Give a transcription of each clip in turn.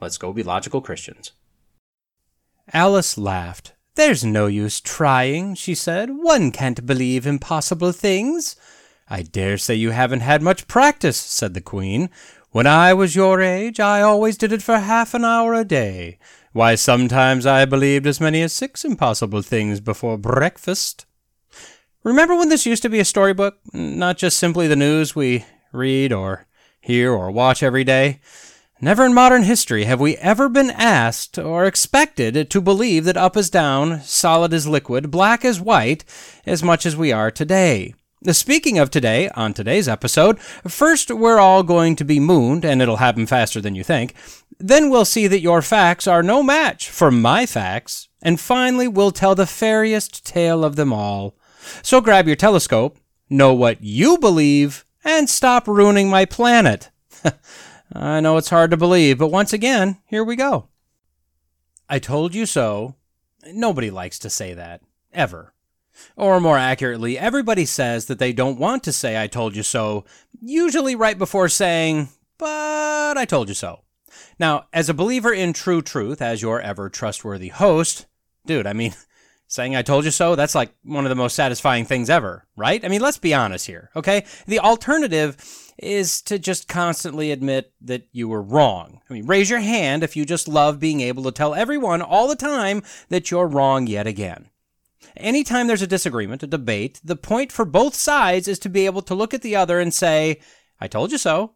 Let's go be logical Christians. Alice laughed. There's no use trying, she said. One can't believe impossible things. I dare say you haven't had much practice, said the Queen. When I was your age, I always did it for half an hour a day. Why, sometimes I believed as many as six impossible things before breakfast. Remember when this used to be a storybook, not just simply the news we read or hear or watch every day? Never in modern history have we ever been asked or expected to believe that up is down, solid is liquid, black is white, as much as we are today. Speaking of today, on today's episode, first we're all going to be mooned, and it'll happen faster than you think. Then we'll see that your facts are no match for my facts. And finally, we'll tell the fairiest tale of them all. So grab your telescope, know what you believe, and stop ruining my planet. I know it's hard to believe, but once again, here we go. I told you so. Nobody likes to say that, ever. Or more accurately, everybody says that they don't want to say I told you so, usually right before saying, but I told you so. Now, as a believer in true truth, as your ever trustworthy host, dude, I mean, saying I told you so, that's like one of the most satisfying things ever, right? I mean, let's be honest here, okay? The alternative is to just constantly admit that you were wrong. I mean, raise your hand if you just love being able to tell everyone all the time that you're wrong yet again. Anytime there's a disagreement, a debate, the point for both sides is to be able to look at the other and say, I told you so.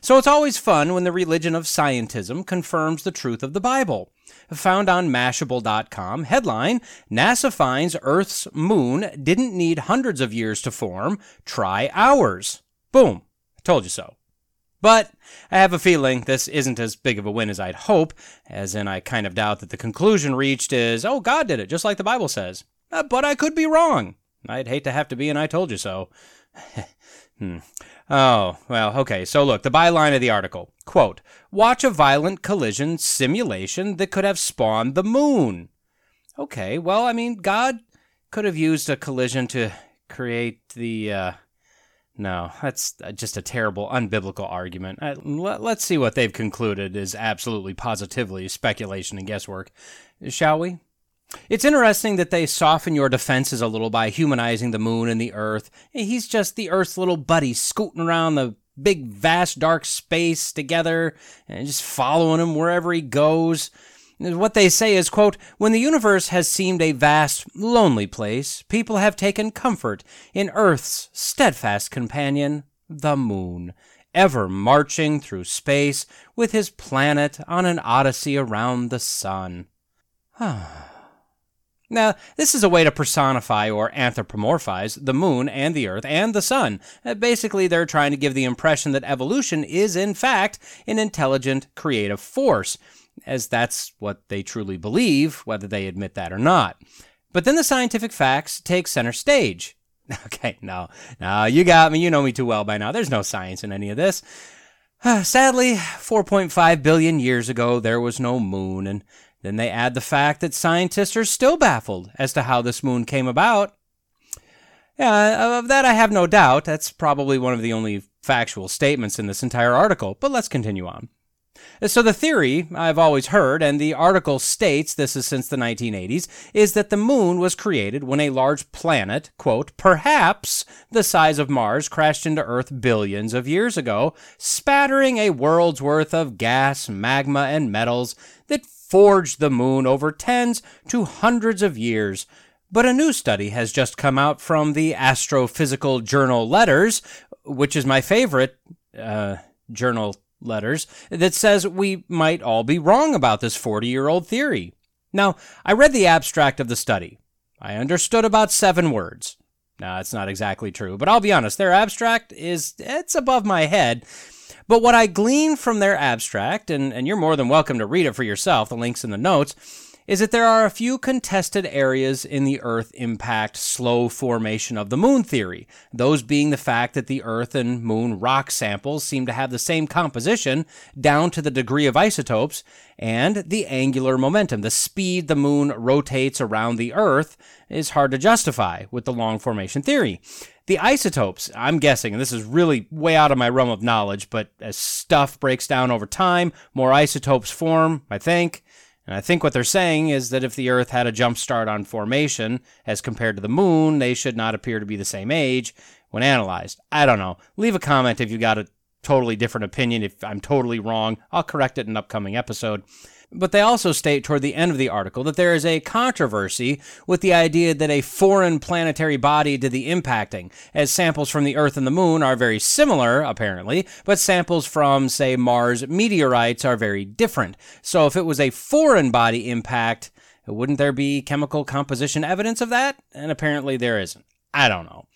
So it's always fun when the religion of scientism confirms the truth of the Bible. Found on Mashable.com, headline NASA finds Earth's moon didn't need hundreds of years to form, try hours. Boom. Told you so. But I have a feeling this isn't as big of a win as I'd hope, as in I kind of doubt that the conclusion reached is, oh, God did it, just like the Bible says. Uh, but I could be wrong. I'd hate to have to be and I told you so. hmm. Oh, well, okay. So look, the byline of the article. Quote, watch a violent collision simulation that could have spawned the moon. Okay, well, I mean, God could have used a collision to create the, uh, no, that's just a terrible, unbiblical argument. Uh, let's see what they've concluded is absolutely positively speculation and guesswork. Shall we? It's interesting that they soften your defenses a little by humanizing the moon and the earth. He's just the earth's little buddy scooting around the big, vast, dark space together and just following him wherever he goes. What they say is, quote, when the universe has seemed a vast, lonely place, people have taken comfort in Earth's steadfast companion, the moon, ever marching through space with his planet on an odyssey around the sun. Now, this is a way to personify or anthropomorphize the moon and the earth and the sun. Uh, basically, they're trying to give the impression that evolution is, in fact, an intelligent, creative force as that's what they truly believe, whether they admit that or not. But then the scientific facts take center stage. Okay, no, no, you got me. You know me too well by now. There's no science in any of this. sadly, 4.5 billion years ago, there was no moon, and then they add the fact that scientists are still baffled as to how this moon came about. Yeah, uh, of that I have no doubt. That's probably one of the only factual statements in this entire article, but let's continue on. So the theory I've always heard, and the article states this is since the 1980s, is that the moon was created when a large planet, quote, perhaps the size of Mars crashed into Earth billions of years ago, spattering a world's worth of gas, magma, and metals that forged the moon over tens to hundreds of years. But a new study has just come out from the Astrophysical Journal Letters, which is my favorite uh, journal letters that says we might all be wrong about this 40 year old theory. Now, I read the abstract of the study. I understood about seven words. Now, that's not exactly true, but I'll be honest, their abstract is, it's above my head. But what I glean from their abstract, and, and you're more than welcome to read it for yourself, the link's in the notes, is that there are a few contested areas in the Earth impact slow formation of the moon theory, those being the fact that the Earth and moon rock samples seem to have the same composition down to the degree of isotopes, and the angular momentum, the speed the moon rotates around the Earth, is hard to justify with the long formation theory. The isotopes, I'm guessing, and this is really way out of my realm of knowledge, but as stuff breaks down over time, more isotopes form, I think. And I think what they're saying is that if the Earth had a jump start on formation as compared to the Moon, they should not appear to be the same age when analyzed. I don't know. Leave a comment if you got a totally different opinion. If I'm totally wrong, I'll correct it in an upcoming episode. But they also state toward the end of the article that there is a controversy with the idea that a foreign planetary body did the impacting, as samples from the Earth and the Moon are very similar, apparently, but samples from, say, Mars meteorites are very different. So if it was a foreign body impact, wouldn't there be chemical composition evidence of that? And apparently there isn't. I don't know.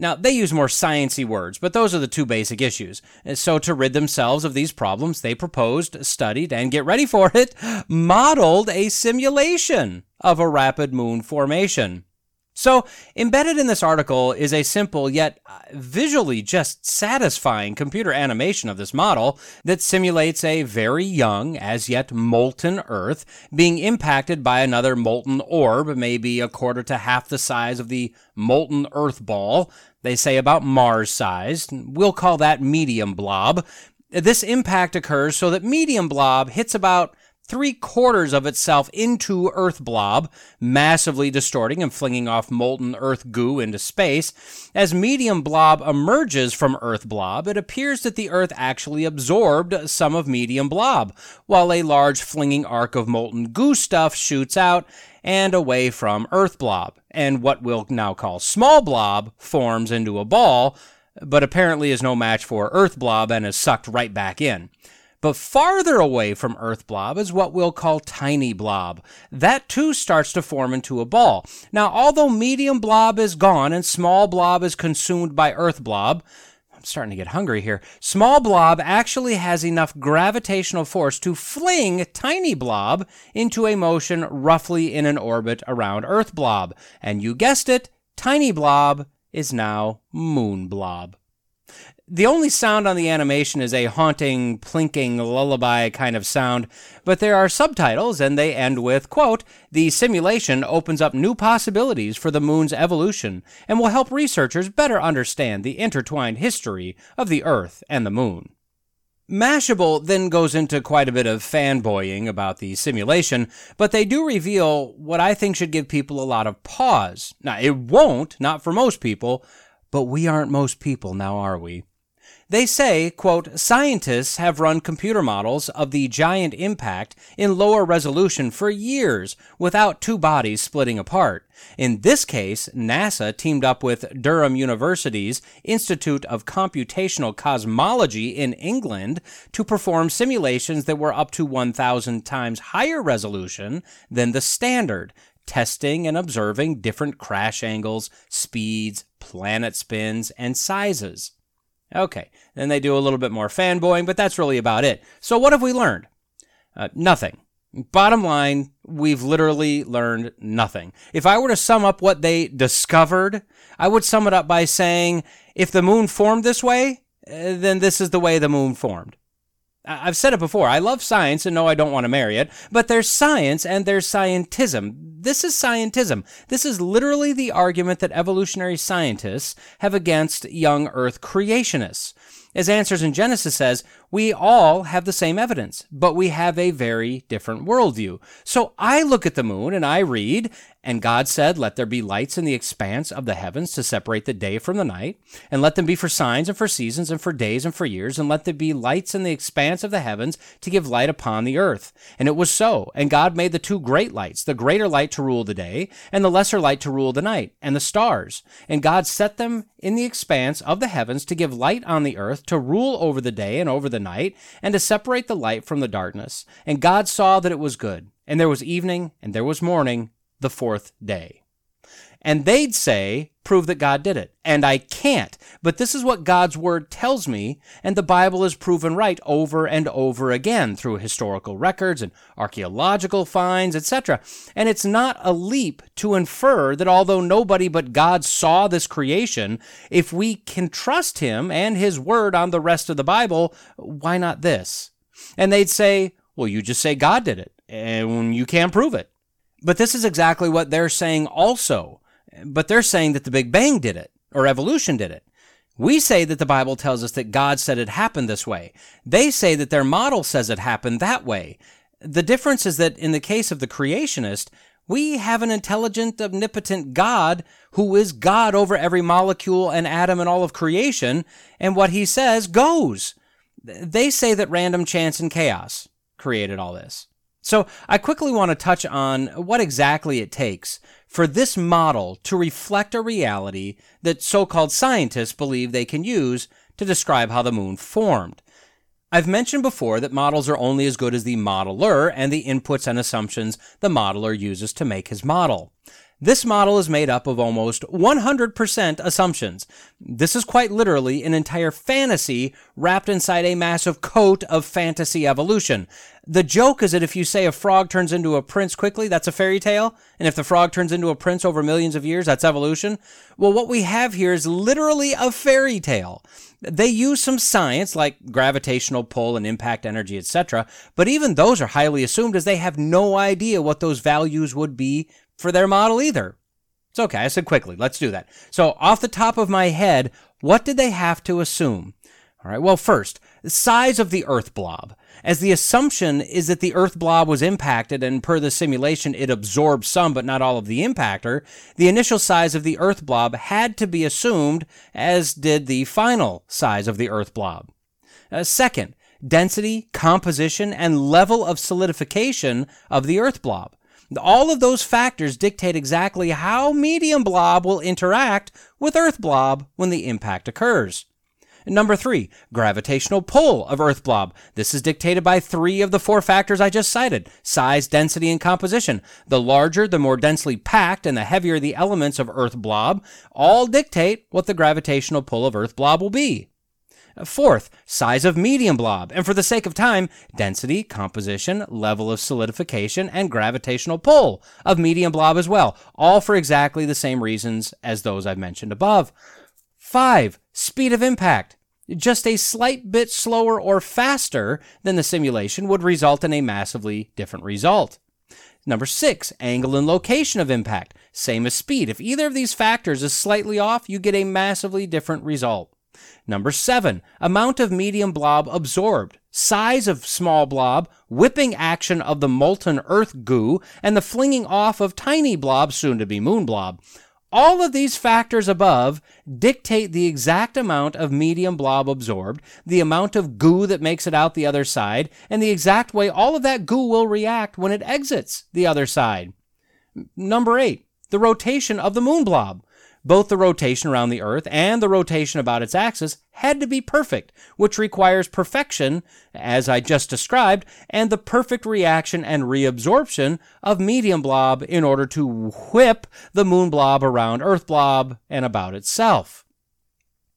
Now, they use more sciency words, but those are the two basic issues. So, to rid themselves of these problems, they proposed, studied, and get ready for it, modeled a simulation of a rapid moon formation. So, embedded in this article is a simple yet uh, visually just satisfying computer animation of this model that simulates a very young, as yet molten Earth being impacted by another molten orb, maybe a quarter to half the size of the molten Earth ball. They say about Mars sized. We'll call that medium blob. This impact occurs so that medium blob hits about three quarters of itself into Earth blob, massively distorting and flinging off molten Earth goo into space. As medium blob emerges from Earth blob, it appears that the Earth actually absorbed some of medium blob, while a large flinging arc of molten goo stuff shoots out and away from Earth blob. And what we'll now call small blob forms into a ball, but apparently is no match for Earth blob and is sucked right back in. But farther away from Earth blob is what we'll call tiny blob. That too starts to form into a ball. Now, although medium blob is gone and small blob is consumed by Earth blob, starting to get hungry here. Small blob actually has enough gravitational force to fling tiny blob into a motion roughly in an orbit around Earth blob. And you guessed it, tiny blob is now moon blob. The only sound on the animation is a haunting, plinking, lullaby kind of sound, but there are subtitles and they end with, quote, the simulation opens up new possibilities for the moon's evolution and will help researchers better understand the intertwined history of the Earth and the moon. Mashable then goes into quite a bit of fanboying about the simulation, but they do reveal what I think should give people a lot of pause. Now, it won't, not for most people, but we aren't most people now, are we? They say, quote, scientists have run computer models of the giant impact in lower resolution for years without two bodies splitting apart. In this case, NASA teamed up with Durham University's Institute of Computational Cosmology in England to perform simulations that were up to 1,000 times higher resolution than the standard, testing and observing different crash angles, speeds, planet spins, and sizes. Okay, then they do a little bit more fanboying, but that's really about it. So, what have we learned? Uh, nothing. Bottom line, we've literally learned nothing. If I were to sum up what they discovered, I would sum it up by saying if the moon formed this way, uh, then this is the way the moon formed. I've said it before. I love science and no, I don't want to marry it, but there's science and there's scientism. This is scientism. This is literally the argument that evolutionary scientists have against young earth creationists. As Answers in Genesis says, we all have the same evidence, but we have a very different worldview. So I look at the moon and I read, and God said, Let there be lights in the expanse of the heavens to separate the day from the night, and let them be for signs and for seasons and for days and for years, and let there be lights in the expanse of the heavens to give light upon the earth. And it was so. And God made the two great lights, the greater light to rule the day, and the lesser light to rule the night, and the stars. And God set them in the expanse of the heavens to give light on the earth, to rule over the day and over the night, and to separate the light from the darkness. And God saw that it was good. And there was evening, and there was morning, the fourth day. And they'd say, prove that God did it. And I can't. But this is what God's word tells me, and the Bible is proven right over and over again through historical records and archaeological finds, etc. And it's not a leap to infer that although nobody but God saw this creation, if we can trust him and his word on the rest of the Bible, why not this? And they'd say, well, you just say God did it, and you can't prove it. But this is exactly what they're saying also but they're saying that the Big Bang did it, or evolution did it. We say that the Bible tells us that God said it happened this way. They say that their model says it happened that way. The difference is that in the case of the creationist, we have an intelligent, omnipotent God who is God over every molecule and atom and all of creation, and what he says goes. They say that random chance and chaos created all this. So I quickly want to touch on what exactly it takes for this model to reflect a reality that so called scientists believe they can use to describe how the moon formed. I've mentioned before that models are only as good as the modeler and the inputs and assumptions the modeler uses to make his model. This model is made up of almost 100% assumptions. This is quite literally an entire fantasy wrapped inside a massive coat of fantasy evolution. The joke is that if you say a frog turns into a prince quickly, that's a fairy tale. And if the frog turns into a prince over millions of years, that's evolution. Well, what we have here is literally a fairy tale. They use some science like gravitational pull and impact energy, etc., but even those are highly assumed as they have no idea what those values would be for their model either. It's okay. I said quickly. Let's do that. So off the top of my head, what did they have to assume? All right. Well, first, the size of the Earth blob. As the assumption is that the Earth blob was impacted and per the simulation it absorbed some but not all of the impactor, the initial size of the Earth blob had to be assumed, as did the final size of the Earth blob. Uh, second, density, composition, and level of solidification of the Earth blob. All of those factors dictate exactly how medium blob will interact with Earth blob when the impact occurs. Number three, gravitational pull of Earth blob. This is dictated by three of the four factors I just cited size, density, and composition. The larger, the more densely packed, and the heavier the elements of Earth blob all dictate what the gravitational pull of Earth blob will be. Fourth, size of medium blob, and for the sake of time, density, composition, level of solidification, and gravitational pull of medium blob as well, all for exactly the same reasons as those I've mentioned above. Five, speed of impact. Just a slight bit slower or faster than the simulation would result in a massively different result. Number six, angle and location of impact. Same as speed. If either of these factors is slightly off, you get a massively different result. Number seven, amount of medium blob absorbed, size of small blob, whipping action of the molten earth goo, and the flinging off of tiny blob, soon to be moon blob. All of these factors above dictate the exact amount of medium blob absorbed, the amount of goo that makes it out the other side, and the exact way all of that goo will react when it exits the other side. Number eight, the rotation of the moon blob both the rotation around the Earth and the rotation about its axis had to be perfect, which requires perfection, as I just described, and the perfect reaction and reabsorption of medium blob in order to whip the moon blob around Earth blob and about itself.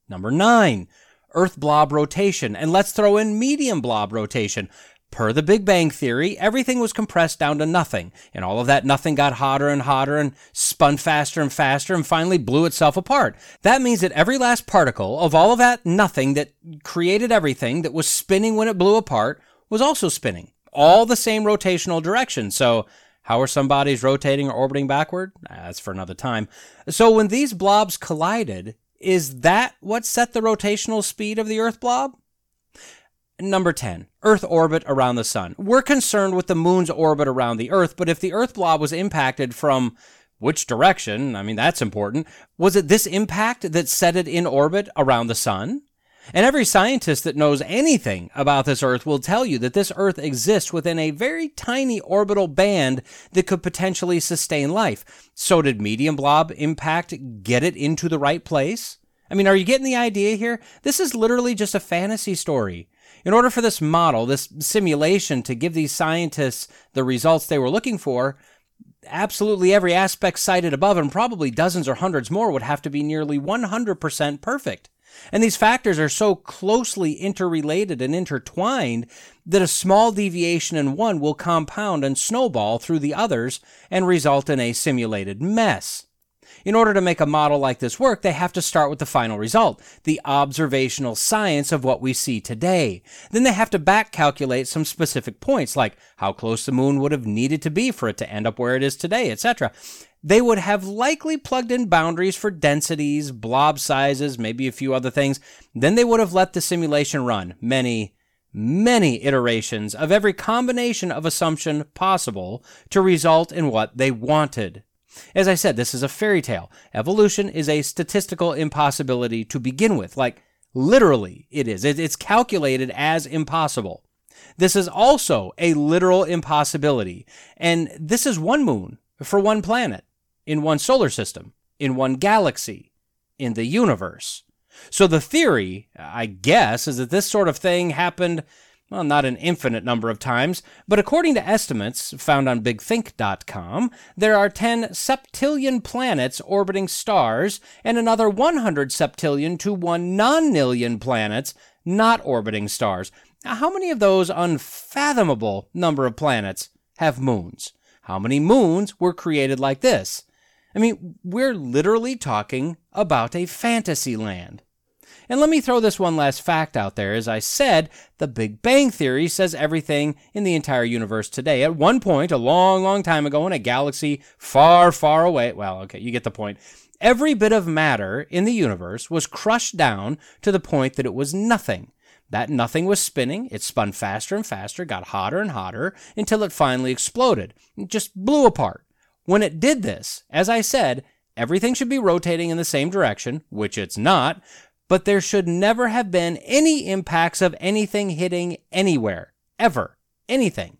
Number nine, Earth blob rotation, and let's throw in medium blob rotation. Per the Big Bang Theory, everything was compressed down to nothing, and all of that nothing got hotter and hotter and spun faster and faster and finally blew itself apart. That means that every last particle of all of that nothing that created everything that was spinning when it blew apart was also spinning, all the same rotational direction. So, how are some bodies rotating or orbiting backward? That's for another time. So, when these blobs collided, is that what set the rotational speed of the Earth blob? Number 10, Earth orbit around the sun. We're concerned with the moon's orbit around the Earth, but if the Earth blob was impacted from which direction, I mean, that's important. Was it this impact that set it in orbit around the sun? And every scientist that knows anything about this Earth will tell you that this Earth exists within a very tiny orbital band that could potentially sustain life. So did medium blob impact get it into the right place? I mean, are you getting the idea here? This is literally just a fantasy story. In order for this model, this simulation, to give these scientists the results they were looking for, absolutely every aspect cited above and probably dozens or hundreds more would have to be nearly 100% perfect. And these factors are so closely interrelated and intertwined that a small deviation in one will compound and snowball through the others and result in a simulated mess. In order to make a model like this work, they have to start with the final result, the observational science of what we see today. Then they have to back calculate some specific points, like how close the moon would have needed to be for it to end up where it is today, etc. They would have likely plugged in boundaries for densities, blob sizes, maybe a few other things. Then they would have let the simulation run many, many iterations of every combination of assumption possible to result in what they wanted. As I said, this is a fairy tale. Evolution is a statistical impossibility to begin with. Like, literally, it is. It's calculated as impossible. This is also a literal impossibility. And this is one moon for one planet, in one solar system, in one galaxy, in the universe. So the theory, I guess, is that this sort of thing happened well, not an infinite number of times, but according to estimates found on BigThink.com, there are 10 septillion planets orbiting stars and another 100 septillion to 1 nonillion planets not orbiting stars. Now, How many of those unfathomable number of planets have moons? How many moons were created like this? I mean, we're literally talking about a fantasy land. And let me throw this one last fact out there. As I said, the Big Bang Theory says everything in the entire universe today. At one point, a long, long time ago, in a galaxy far, far away, well, okay, you get the point. Every bit of matter in the universe was crushed down to the point that it was nothing. That nothing was spinning. It spun faster and faster, got hotter and hotter, until it finally exploded. It just blew apart. When it did this, as I said, everything should be rotating in the same direction, which it's not, but there should never have been any impacts of anything hitting anywhere, ever. Anything.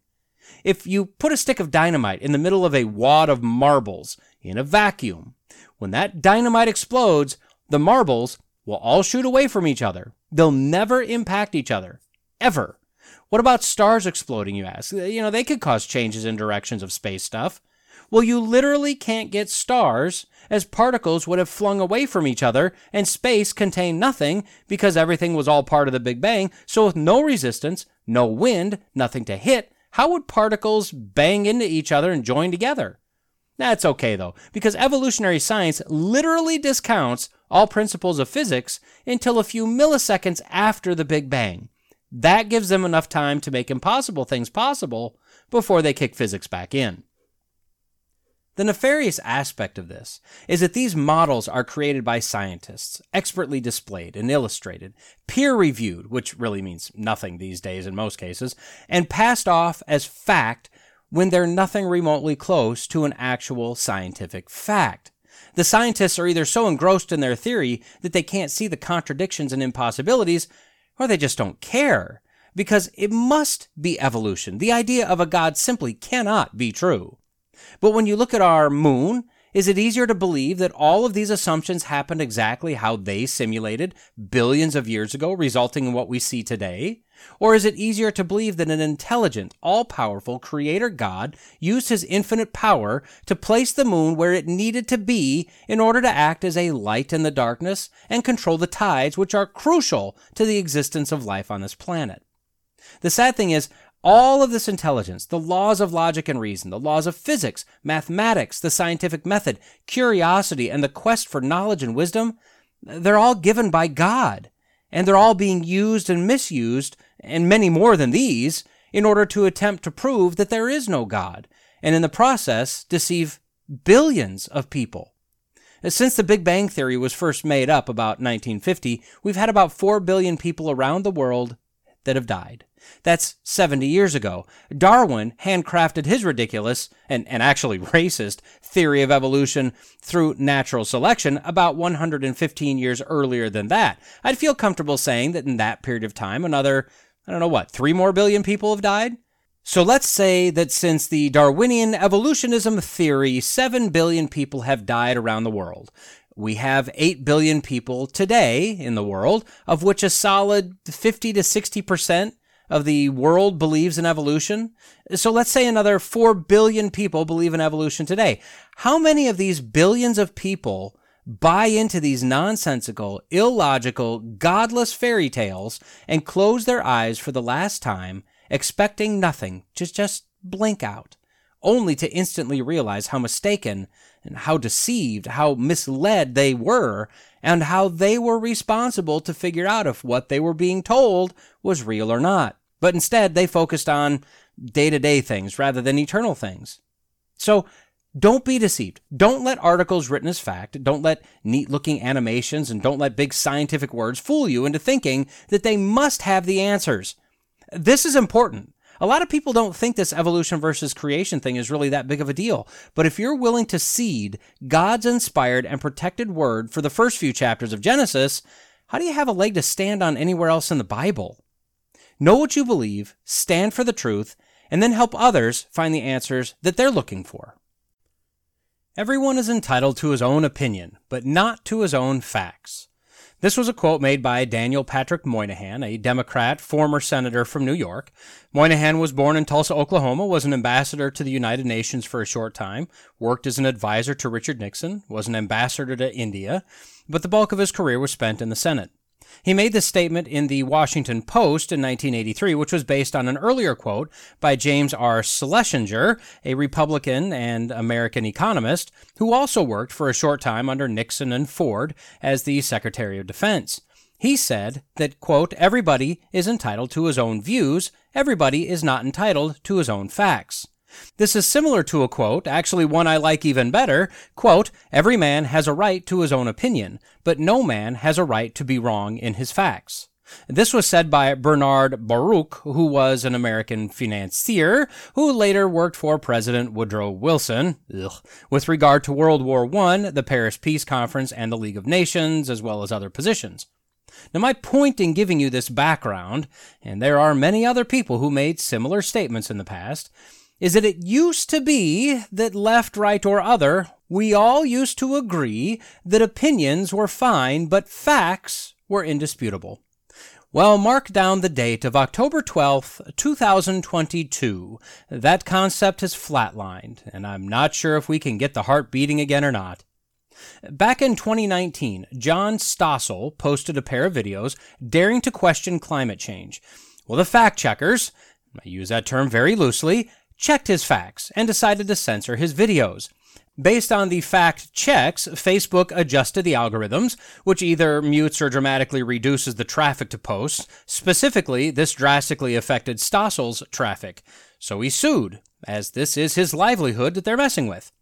If you put a stick of dynamite in the middle of a wad of marbles in a vacuum, when that dynamite explodes, the marbles will all shoot away from each other. They'll never impact each other. Ever. What about stars exploding, you ask? You know, they could cause changes in directions of space stuff. Well, you literally can't get stars as particles would have flung away from each other and space contained nothing because everything was all part of the Big Bang. So with no resistance, no wind, nothing to hit, how would particles bang into each other and join together? That's okay though, because evolutionary science literally discounts all principles of physics until a few milliseconds after the Big Bang. That gives them enough time to make impossible things possible before they kick physics back in. The nefarious aspect of this is that these models are created by scientists, expertly displayed and illustrated, peer reviewed, which really means nothing these days in most cases, and passed off as fact when they're nothing remotely close to an actual scientific fact. The scientists are either so engrossed in their theory that they can't see the contradictions and impossibilities, or they just don't care. Because it must be evolution. The idea of a God simply cannot be true. But when you look at our moon, is it easier to believe that all of these assumptions happened exactly how they simulated billions of years ago, resulting in what we see today? Or is it easier to believe that an intelligent, all powerful creator God used his infinite power to place the moon where it needed to be in order to act as a light in the darkness and control the tides which are crucial to the existence of life on this planet? The sad thing is, all of this intelligence, the laws of logic and reason, the laws of physics, mathematics, the scientific method, curiosity, and the quest for knowledge and wisdom, they're all given by God. And they're all being used and misused, and many more than these, in order to attempt to prove that there is no God, and in the process deceive billions of people. Since the Big Bang Theory was first made up about 1950, we've had about 4 billion people around the world that have died. That's 70 years ago. Darwin handcrafted his ridiculous and, and actually racist theory of evolution through natural selection about 115 years earlier than that. I'd feel comfortable saying that in that period of time, another, I don't know what, three more billion people have died? So let's say that since the Darwinian evolutionism theory, 7 billion people have died around the world. We have 8 billion people today in the world, of which a solid 50 to 60% of the world believes in evolution. So let's say another 4 billion people believe in evolution today. How many of these billions of people buy into these nonsensical, illogical, godless fairy tales and close their eyes for the last time, expecting nothing, just just blink out, only to instantly realize how mistaken and how deceived, how misled they were, and how they were responsible to figure out if what they were being told was real or not. But instead, they focused on day to day things rather than eternal things. So don't be deceived. Don't let articles written as fact, don't let neat looking animations, and don't let big scientific words fool you into thinking that they must have the answers. This is important. A lot of people don't think this evolution versus creation thing is really that big of a deal. But if you're willing to cede God's inspired and protected word for the first few chapters of Genesis, how do you have a leg to stand on anywhere else in the Bible? Know what you believe, stand for the truth, and then help others find the answers that they're looking for. Everyone is entitled to his own opinion, but not to his own facts. This was a quote made by Daniel Patrick Moynihan, a Democrat, former senator from New York. Moynihan was born in Tulsa, Oklahoma, was an ambassador to the United Nations for a short time, worked as an advisor to Richard Nixon, was an ambassador to India, but the bulk of his career was spent in the Senate. He made this statement in the Washington Post in 1983, which was based on an earlier quote by James R. Schlesinger, a Republican and American economist who also worked for a short time under Nixon and Ford as the Secretary of Defense. He said that, quote, everybody is entitled to his own views, everybody is not entitled to his own facts. This is similar to a quote, actually one I like even better, quote, every man has a right to his own opinion, but no man has a right to be wrong in his facts. This was said by Bernard Baruch, who was an American financier who later worked for President Woodrow Wilson ugh, with regard to World War I, the Paris Peace Conference, and the League of Nations, as well as other positions. Now, my point in giving you this background, and there are many other people who made similar statements in the past, is that it used to be that left, right, or other, we all used to agree that opinions were fine, but facts were indisputable. Well, mark down the date of October 12th, 2022. That concept has flatlined, and I'm not sure if we can get the heart beating again or not. Back in 2019, John Stossel posted a pair of videos daring to question climate change. Well, the fact checkers, I use that term very loosely, checked his facts and decided to censor his videos. Based on the fact checks, Facebook adjusted the algorithms, which either mutes or dramatically reduces the traffic to posts. Specifically, this drastically affected Stossel's traffic. So he sued, as this is his livelihood that they're messing with.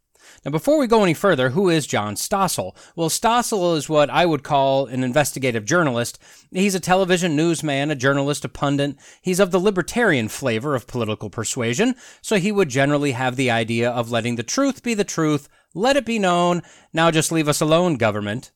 Now, before we go any further, who is John Stossel? Well, Stossel is what I would call an investigative journalist. He's a television newsman, a journalist, a pundit. He's of the libertarian flavor of political persuasion, so he would generally have the idea of letting the truth be the truth, let it be known, now just leave us alone, government.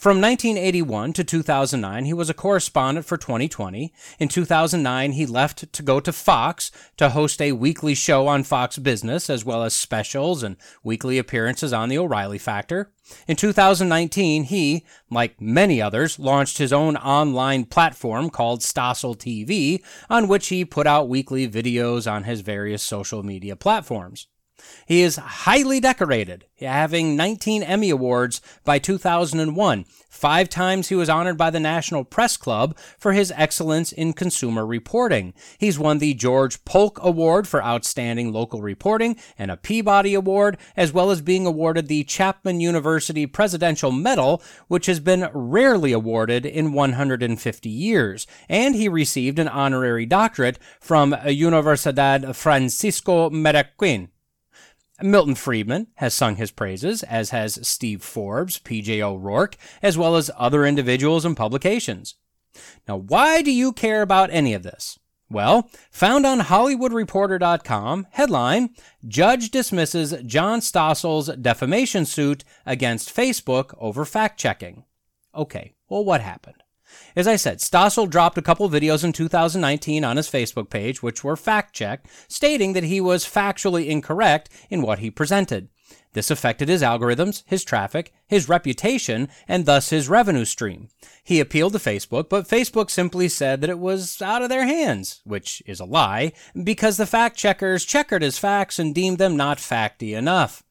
From 1981 to 2009, he was a correspondent for 2020. In 2009, he left to go to Fox to host a weekly show on Fox Business, as well as specials and weekly appearances on The O'Reilly Factor. In 2019, he, like many others, launched his own online platform called Stossel TV, on which he put out weekly videos on his various social media platforms. He is highly decorated, having 19 Emmy Awards by 2001. Five times he was honored by the National Press Club for his excellence in consumer reporting. He's won the George Polk Award for Outstanding Local Reporting and a Peabody Award, as well as being awarded the Chapman University Presidential Medal, which has been rarely awarded in 150 years. And he received an honorary doctorate from Universidad Francisco Marroquin. Milton Friedman has sung his praises, as has Steve Forbes, PJ O'Rourke, as well as other individuals and publications. Now, why do you care about any of this? Well, found on HollywoodReporter.com, headline Judge dismisses John Stossel's defamation suit against Facebook over fact checking. Okay, well, what happened? As I said, Stossel dropped a couple videos in 2019 on his Facebook page, which were fact checked, stating that he was factually incorrect in what he presented. This affected his algorithms, his traffic, his reputation, and thus his revenue stream. He appealed to Facebook, but Facebook simply said that it was out of their hands, which is a lie, because the fact checkers checkered his facts and deemed them not facty enough.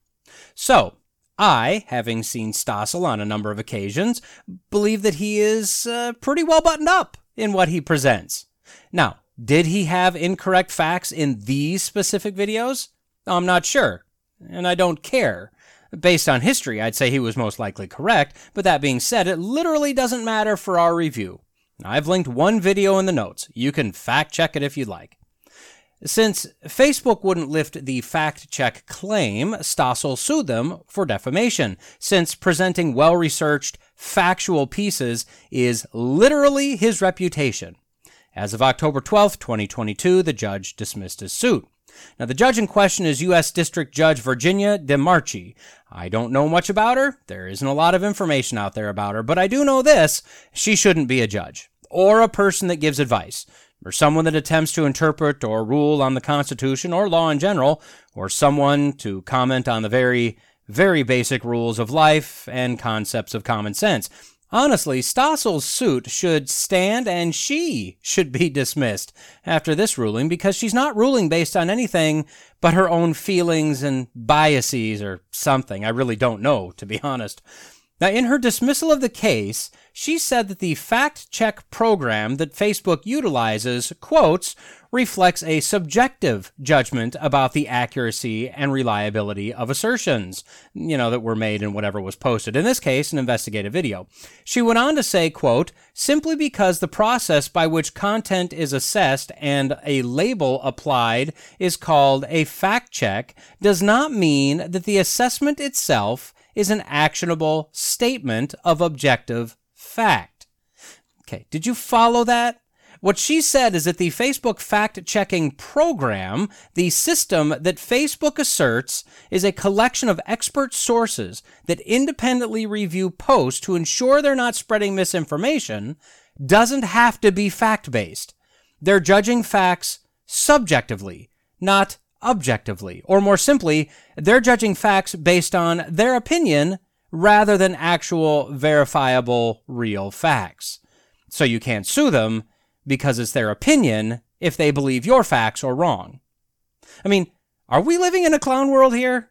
So, I, having seen Stossel on a number of occasions, believe that he is uh, pretty well buttoned up in what he presents. Now, did he have incorrect facts in these specific videos? I'm not sure and I don't care. Based on history, I'd say he was most likely correct, but that being said, it literally doesn't matter for our review. I've linked one video in the notes. You can fact check it if you'd like. Since Facebook wouldn't lift the fact check claim, Stossel sued them for defamation, since presenting well researched, factual pieces is literally his reputation. As of October 12, 2022, the judge dismissed his suit. Now, the judge in question is U.S. District Judge Virginia DeMarchi. I don't know much about her. There isn't a lot of information out there about her, but I do know this she shouldn't be a judge, or a person that gives advice, or someone that attempts to interpret or rule on the Constitution or law in general, or someone to comment on the very, very basic rules of life and concepts of common sense. Honestly, Stossel's suit should stand and she should be dismissed after this ruling because she's not ruling based on anything but her own feelings and biases or something. I really don't know, to be honest. Now, in her dismissal of the case, she said that the fact check program that Facebook utilizes, quotes, reflects a subjective judgment about the accuracy and reliability of assertions, you know, that were made in whatever was posted. In this case, an investigative video. She went on to say, quote, simply because the process by which content is assessed and a label applied is called a fact check does not mean that the assessment itself is an actionable statement of objective fact. Okay, did you follow that? What she said is that the Facebook fact checking program, the system that Facebook asserts is a collection of expert sources that independently review posts to ensure they're not spreading misinformation, doesn't have to be fact based. They're judging facts subjectively, not objectively. Or more simply, they're judging facts based on their opinion rather than actual verifiable real facts. So you can't sue them because it's their opinion if they believe your facts are wrong. I mean, are we living in a clown world here?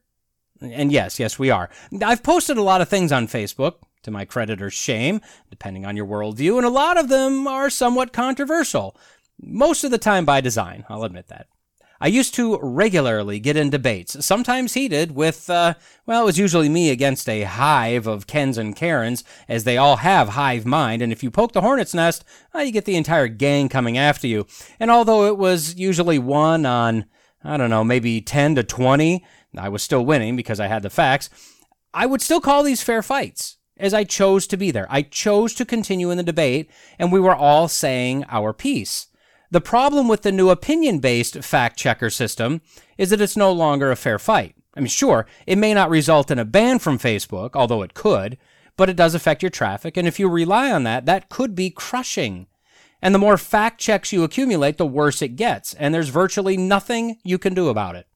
And yes, yes, we are. I've posted a lot of things on Facebook, to my creditor's shame, depending on your worldview, and a lot of them are somewhat controversial. Most of the time by design, I'll admit that. I used to regularly get in debates, sometimes heated, with, uh, well, it was usually me against a hive of Kens and Karens, as they all have hive mind, and if you poke the hornet's nest, well, you get the entire gang coming after you. And although it was usually one on, I don't know, maybe 10 to 20, I was still winning because I had the facts, I would still call these fair fights as I chose to be there. I chose to continue in the debate, and we were all saying our piece. The problem with the new opinion based fact checker system is that it's no longer a fair fight. I mean, sure, it may not result in a ban from Facebook, although it could, but it does affect your traffic. And if you rely on that, that could be crushing. And the more fact checks you accumulate, the worse it gets. And there's virtually nothing you can do about it.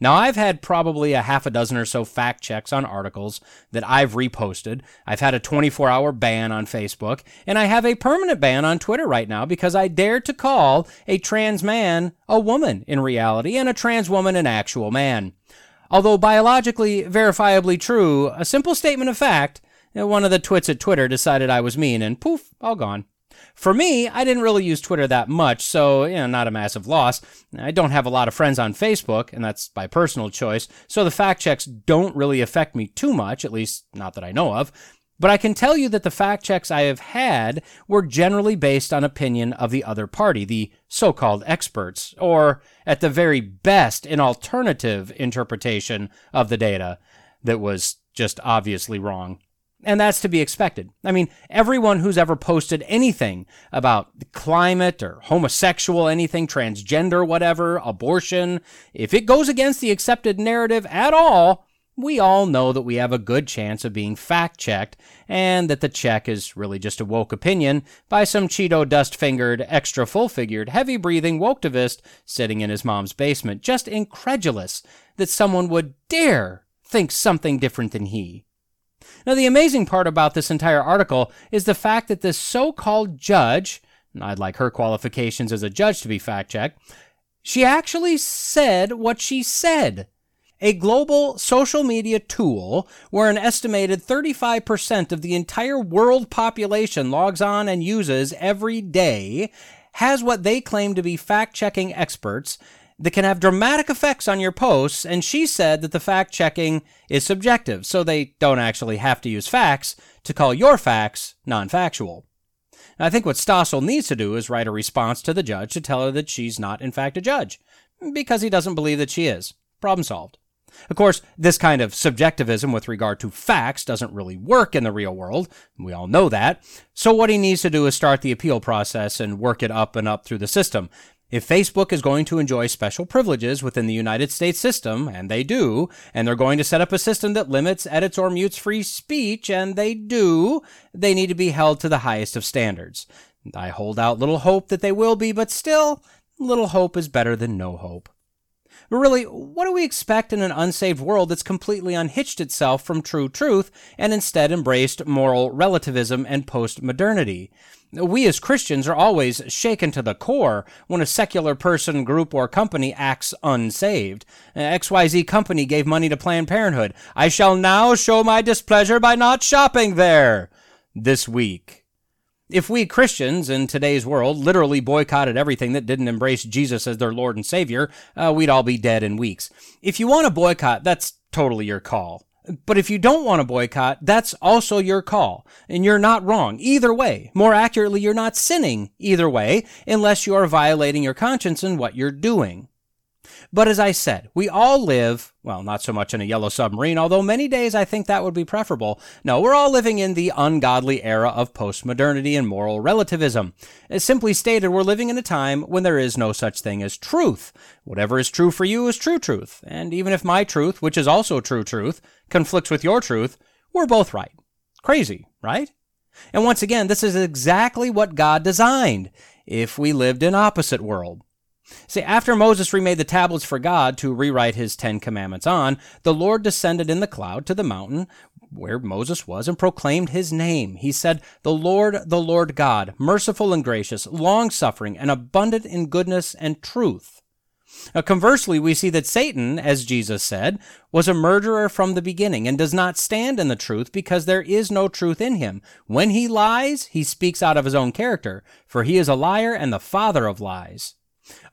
Now, I've had probably a half a dozen or so fact checks on articles that I've reposted. I've had a 24 hour ban on Facebook, and I have a permanent ban on Twitter right now because I dared to call a trans man a woman in reality and a trans woman an actual man. Although biologically verifiably true, a simple statement of fact, eh, one of the twits at Twitter decided I was mean, and poof, all gone. For me, I didn't really use Twitter that much, so, you know, not a massive loss. I don't have a lot of friends on Facebook, and that's by personal choice, so the fact checks don't really affect me too much, at least not that I know of. But I can tell you that the fact checks I have had were generally based on opinion of the other party, the so called experts, or at the very best, an alternative interpretation of the data that was just obviously wrong. And that's to be expected. I mean, everyone who's ever posted anything about climate or homosexual, anything, transgender, whatever, abortion, if it goes against the accepted narrative at all, we all know that we have a good chance of being fact checked and that the check is really just a woke opinion by some Cheeto dust fingered, extra full figured, heavy breathing woketivist sitting in his mom's basement, just incredulous that someone would dare think something different than he. Now, the amazing part about this entire article is the fact that this so called judge, I'd like her qualifications as a judge to be fact checked, she actually said what she said. A global social media tool where an estimated 35% of the entire world population logs on and uses every day has what they claim to be fact checking experts that can have dramatic effects on your posts, and she said that the fact checking is subjective, so they don't actually have to use facts to call your facts non factual. I think what Stossel needs to do is write a response to the judge to tell her that she's not, in fact, a judge, because he doesn't believe that she is. Problem solved. Of course, this kind of subjectivism with regard to facts doesn't really work in the real world. We all know that. So, what he needs to do is start the appeal process and work it up and up through the system. If Facebook is going to enjoy special privileges within the United States system, and they do, and they're going to set up a system that limits, edits, or mutes free speech, and they do, they need to be held to the highest of standards. I hold out little hope that they will be, but still, little hope is better than no hope. But really, what do we expect in an unsaved world that's completely unhitched itself from true truth and instead embraced moral relativism and postmodernity? We as Christians are always shaken to the core when a secular person, group, or company acts unsaved. XYZ company gave money to Planned Parenthood. I shall now show my displeasure by not shopping there. This week, if we Christians in today's world literally boycotted everything that didn't embrace Jesus as their Lord and Savior, uh, we'd all be dead in weeks. If you want to boycott, that's totally your call. But if you don't want to boycott, that's also your call. And you're not wrong either way. More accurately, you're not sinning either way, unless you are violating your conscience in what you're doing. But as I said, we all live, well, not so much in a yellow submarine, although many days I think that would be preferable. No, we're all living in the ungodly era of postmodernity and moral relativism. As simply stated, we're living in a time when there is no such thing as truth. Whatever is true for you is true truth. And even if my truth, which is also true truth, conflicts with your truth, we're both right. Crazy, right? And once again, this is exactly what God designed if we lived in opposite world. See, after Moses remade the tablets for God to rewrite his Ten Commandments on, the Lord descended in the cloud to the mountain where Moses was and proclaimed his name. He said, The Lord, the Lord God, merciful and gracious, long suffering, and abundant in goodness and truth. Now, conversely, we see that Satan, as Jesus said, was a murderer from the beginning and does not stand in the truth because there is no truth in him. When he lies, he speaks out of his own character, for he is a liar and the father of lies.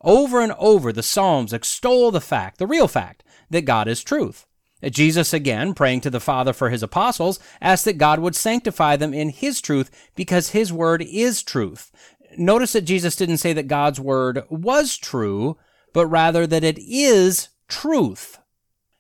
Over and over, the Psalms extol the fact, the real fact, that God is truth. Jesus, again, praying to the Father for his apostles, asked that God would sanctify them in his truth because his word is truth. Notice that Jesus didn't say that God's word was true, but rather that it is truth.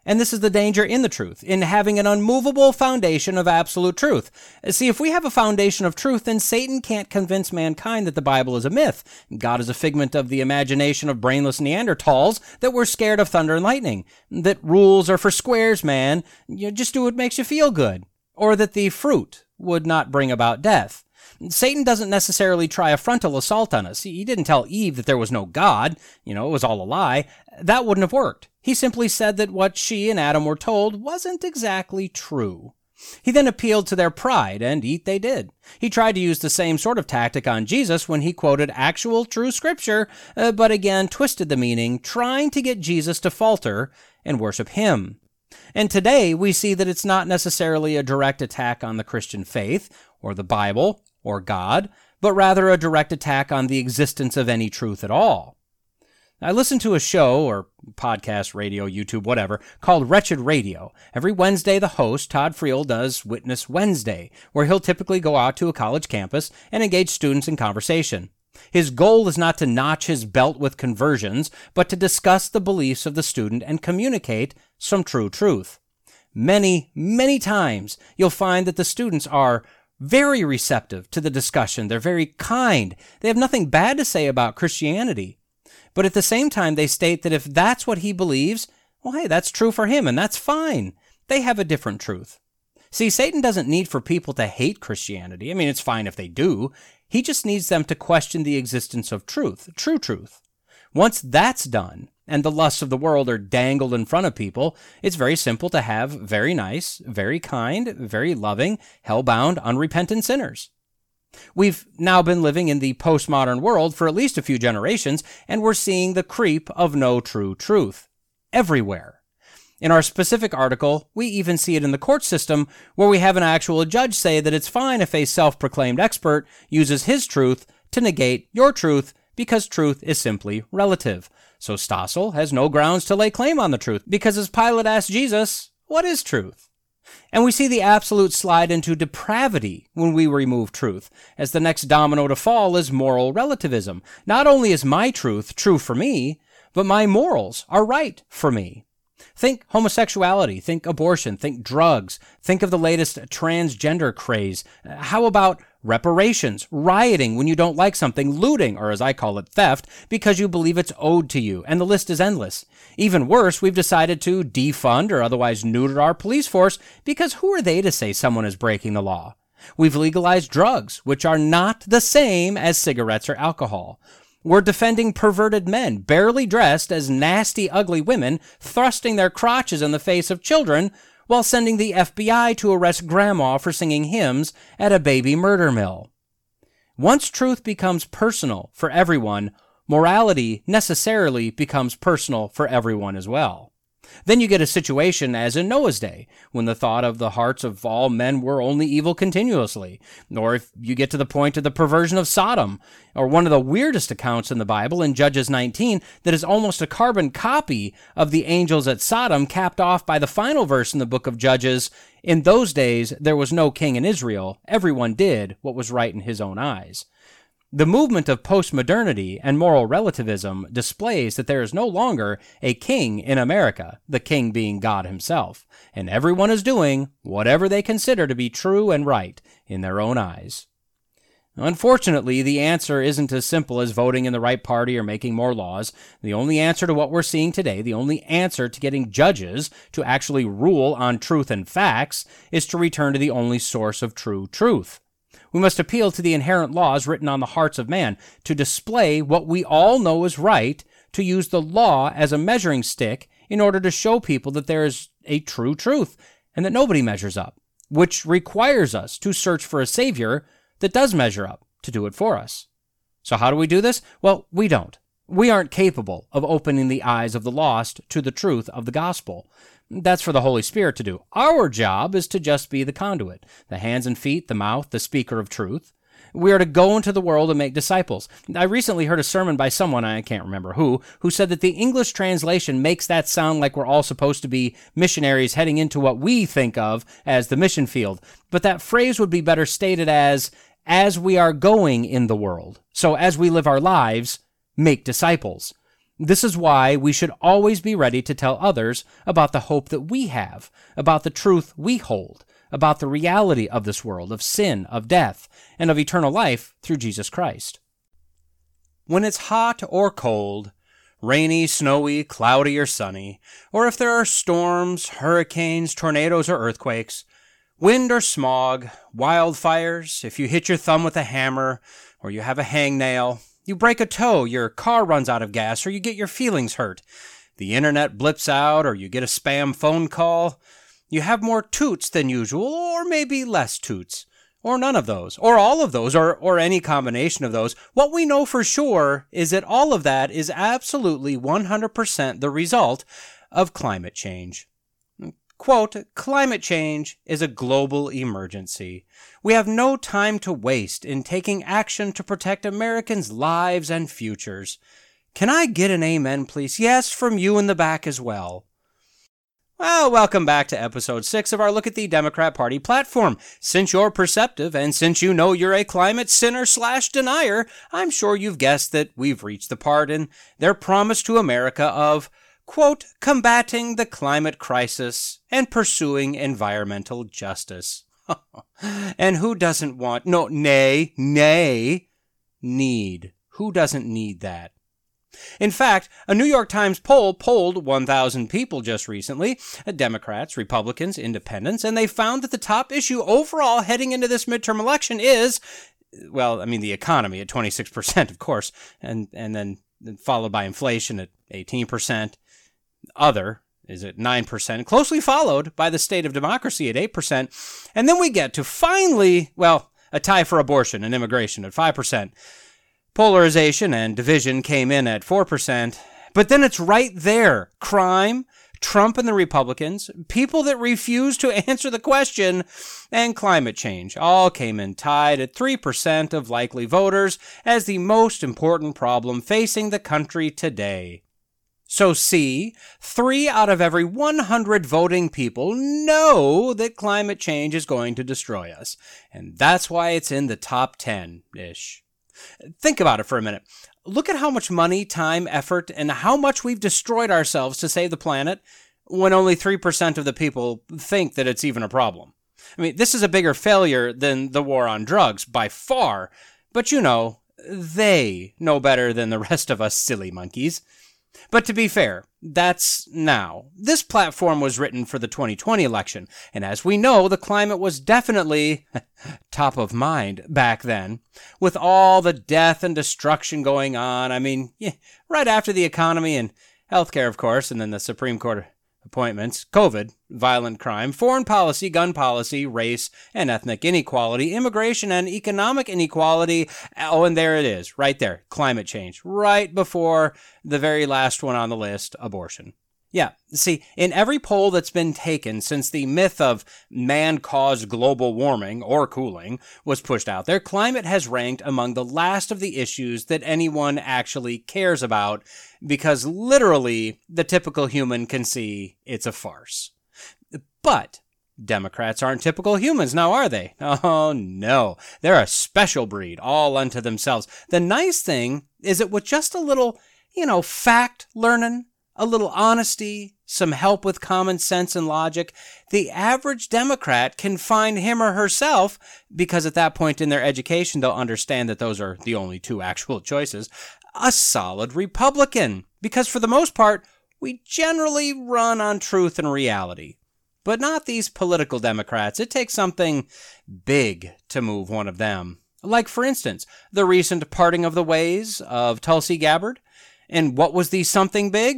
And this is the danger in the truth, in having an unmovable foundation of absolute truth. See, if we have a foundation of truth, then Satan can't convince mankind that the Bible is a myth. God is a figment of the imagination of brainless Neanderthals that we're scared of thunder and lightning. That rules are for squares, man. You just do what makes you feel good. Or that the fruit would not bring about death. Satan doesn't necessarily try a frontal assault on us. He didn't tell Eve that there was no God, you know, it was all a lie. That wouldn't have worked. He simply said that what she and Adam were told wasn't exactly true. He then appealed to their pride, and eat they did. He tried to use the same sort of tactic on Jesus when he quoted actual true scripture, uh, but again twisted the meaning, trying to get Jesus to falter and worship him. And today we see that it's not necessarily a direct attack on the Christian faith, or the Bible, or God, but rather a direct attack on the existence of any truth at all. I listen to a show, or podcast, radio, YouTube, whatever, called Wretched Radio. Every Wednesday, the host, Todd Friel, does Witness Wednesday, where he'll typically go out to a college campus and engage students in conversation. His goal is not to notch his belt with conversions, but to discuss the beliefs of the student and communicate some true truth. Many, many times you'll find that the students are very receptive to the discussion. They're very kind. They have nothing bad to say about Christianity. But at the same time, they state that if that's what he believes, well, hey, that's true for him, and that's fine. They have a different truth. See, Satan doesn't need for people to hate Christianity. I mean, it's fine if they do. He just needs them to question the existence of truth, true truth. Once that's done, and the lusts of the world are dangled in front of people, it's very simple to have very nice, very kind, very loving, hell-bound, unrepentant sinners. We've now been living in the postmodern world for at least a few generations, and we're seeing the creep of no true truth everywhere. In our specific article, we even see it in the court system where we have an actual judge say that it's fine if a self proclaimed expert uses his truth to negate your truth because truth is simply relative. So Stossel has no grounds to lay claim on the truth because as Pilate asked Jesus, what is truth? And we see the absolute slide into depravity when we remove truth, as the next domino to fall is moral relativism. Not only is my truth true for me, but my morals are right for me. Think homosexuality, think abortion, think drugs, think of the latest transgender craze. Uh, how about reparations, rioting when you don't like something, looting, or as I call it, theft, because you believe it's owed to you, and the list is endless. Even worse, we've decided to defund or otherwise neuter our police force because who are they to say someone is breaking the law? We've legalized drugs, which are not the same as cigarettes or alcohol. We're defending perverted men, barely dressed as nasty, ugly women, thrusting their crotches in the face of children while sending the FBI to arrest grandma for singing hymns at a baby murder mill. Once truth becomes personal for everyone, morality necessarily becomes personal for everyone as well. Then you get a situation as in Noah's day, when the thought of the hearts of all men were only evil continuously. Or if you get to the point of the perversion of Sodom, or one of the weirdest accounts in the Bible in Judges 19 that is almost a carbon copy of the angels at Sodom, capped off by the final verse in the book of Judges. In those days, there was no king in Israel. Everyone did what was right in his own eyes. The movement of postmodernity and moral relativism displays that there is no longer a king in America, the king being God himself, and everyone is doing whatever they consider to be true and right in their own eyes. Unfortunately, the answer isn't as simple as voting in the right party or making more laws. The only answer to what we're seeing today, the only answer to getting judges to actually rule on truth and facts, is to return to the only source of true truth we must appeal to the inherent laws written on the hearts of man to display what we all know is right, to use the law as a measuring stick in order to show people that there is a true truth and that nobody measures up, which requires us to search for a Savior that does measure up to do it for us. So, how do we do this? Well, we don't. We aren't capable of opening the eyes of the lost to the truth of the gospel. That's for the Holy Spirit to do. Our job is to just be the conduit, the hands and feet, the mouth, the speaker of truth. We are to go into the world and make disciples. I recently heard a sermon by someone, I can't remember who, who said that the English translation makes that sound like we're all supposed to be missionaries heading into what we think of as the mission field. But that phrase would be better stated as, as we are going in the world. So as we live our lives, make disciples. This is why we should always be ready to tell others about the hope that we have, about the truth we hold, about the reality of this world, of sin, of death, and of eternal life through Jesus Christ. When it's hot or cold, rainy, snowy, cloudy, or sunny, or if there are storms, hurricanes, tornadoes, or earthquakes, wind or smog, wildfires, if you hit your thumb with a hammer, or you have a hangnail, you break a toe, your car runs out of gas, or you get your feelings hurt. The internet blips out, or you get a spam phone call. You have more toots than usual, or maybe less toots. Or none of those, or all of those, or, or any combination of those. What we know for sure is that all of that is absolutely 100% the result of climate change. Quote, climate change is a global emergency. We have no time to waste in taking action to protect Americans' lives and futures. Can I get an amen, please? Yes, from you in the back as well. Well, welcome back to episode six of our Look at the Democrat Party platform. Since you're perceptive and since you know you're a climate sinner slash denier, I'm sure you've guessed that we've reached the part in their promise to America of quote, combating the climate crisis and pursuing environmental justice. and who doesn't want, no, nay, nay, need? Who doesn't need that? In fact, a New York Times poll polled 1,000 people just recently, Democrats, Republicans, Independents, and they found that the top issue overall heading into this midterm election is, well, I mean, the economy at 26%, of course, and, and then followed by inflation at 18%. Other is at 9%, closely followed by the state of democracy at 8%. And then we get to finally, well, a tie for abortion and immigration at 5%. Polarization and division came in at 4%. But then it's right there crime, Trump and the Republicans, people that refuse to answer the question, and climate change all came in tied at 3% of likely voters as the most important problem facing the country today. So, see, three out of every 100 voting people know that climate change is going to destroy us. And that's why it's in the top 10 ish. Think about it for a minute. Look at how much money, time, effort, and how much we've destroyed ourselves to save the planet when only 3% of the people think that it's even a problem. I mean, this is a bigger failure than the war on drugs by far, but you know, they know better than the rest of us silly monkeys. But to be fair, that's now. This platform was written for the 2020 election, and as we know, the climate was definitely top of mind back then. With all the death and destruction going on, I mean, yeah, right after the economy and healthcare, of course, and then the Supreme Court appointments, COVID, violent crime, foreign policy, gun policy, race and ethnic inequality, immigration and economic inequality. Oh, and there it is, right there, climate change, right before the very last one on the list, abortion. Yeah, see, in every poll that's been taken since the myth of man caused global warming or cooling was pushed out there, climate has ranked among the last of the issues that anyone actually cares about because literally the typical human can see it's a farce. But Democrats aren't typical humans now, are they? Oh no. They're a special breed all unto themselves. The nice thing is that with just a little, you know, fact learning, a little honesty, some help with common sense and logic, the average Democrat can find him or herself, because at that point in their education, they'll understand that those are the only two actual choices, a solid Republican. Because for the most part, we generally run on truth and reality. But not these political Democrats. It takes something big to move one of them. Like, for instance, the recent parting of the ways of Tulsi Gabbard. And what was the something big?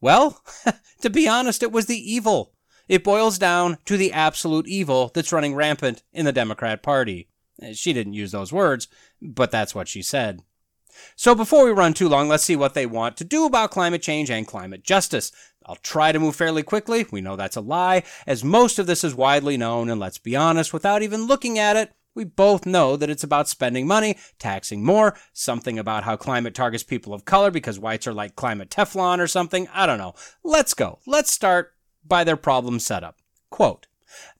Well, to be honest, it was the evil. It boils down to the absolute evil that's running rampant in the Democrat Party. Eh, she didn't use those words, but that's what she said. So before we run too long, let's see what they want to do about climate change and climate justice. I'll try to move fairly quickly. We know that's a lie, as most of this is widely known, and let's be honest, without even looking at it, we both know that it's about spending money, taxing more, something about how climate targets people of color because whites are like climate Teflon or something. I don't know. Let's go. Let's start by their problem setup. Quote,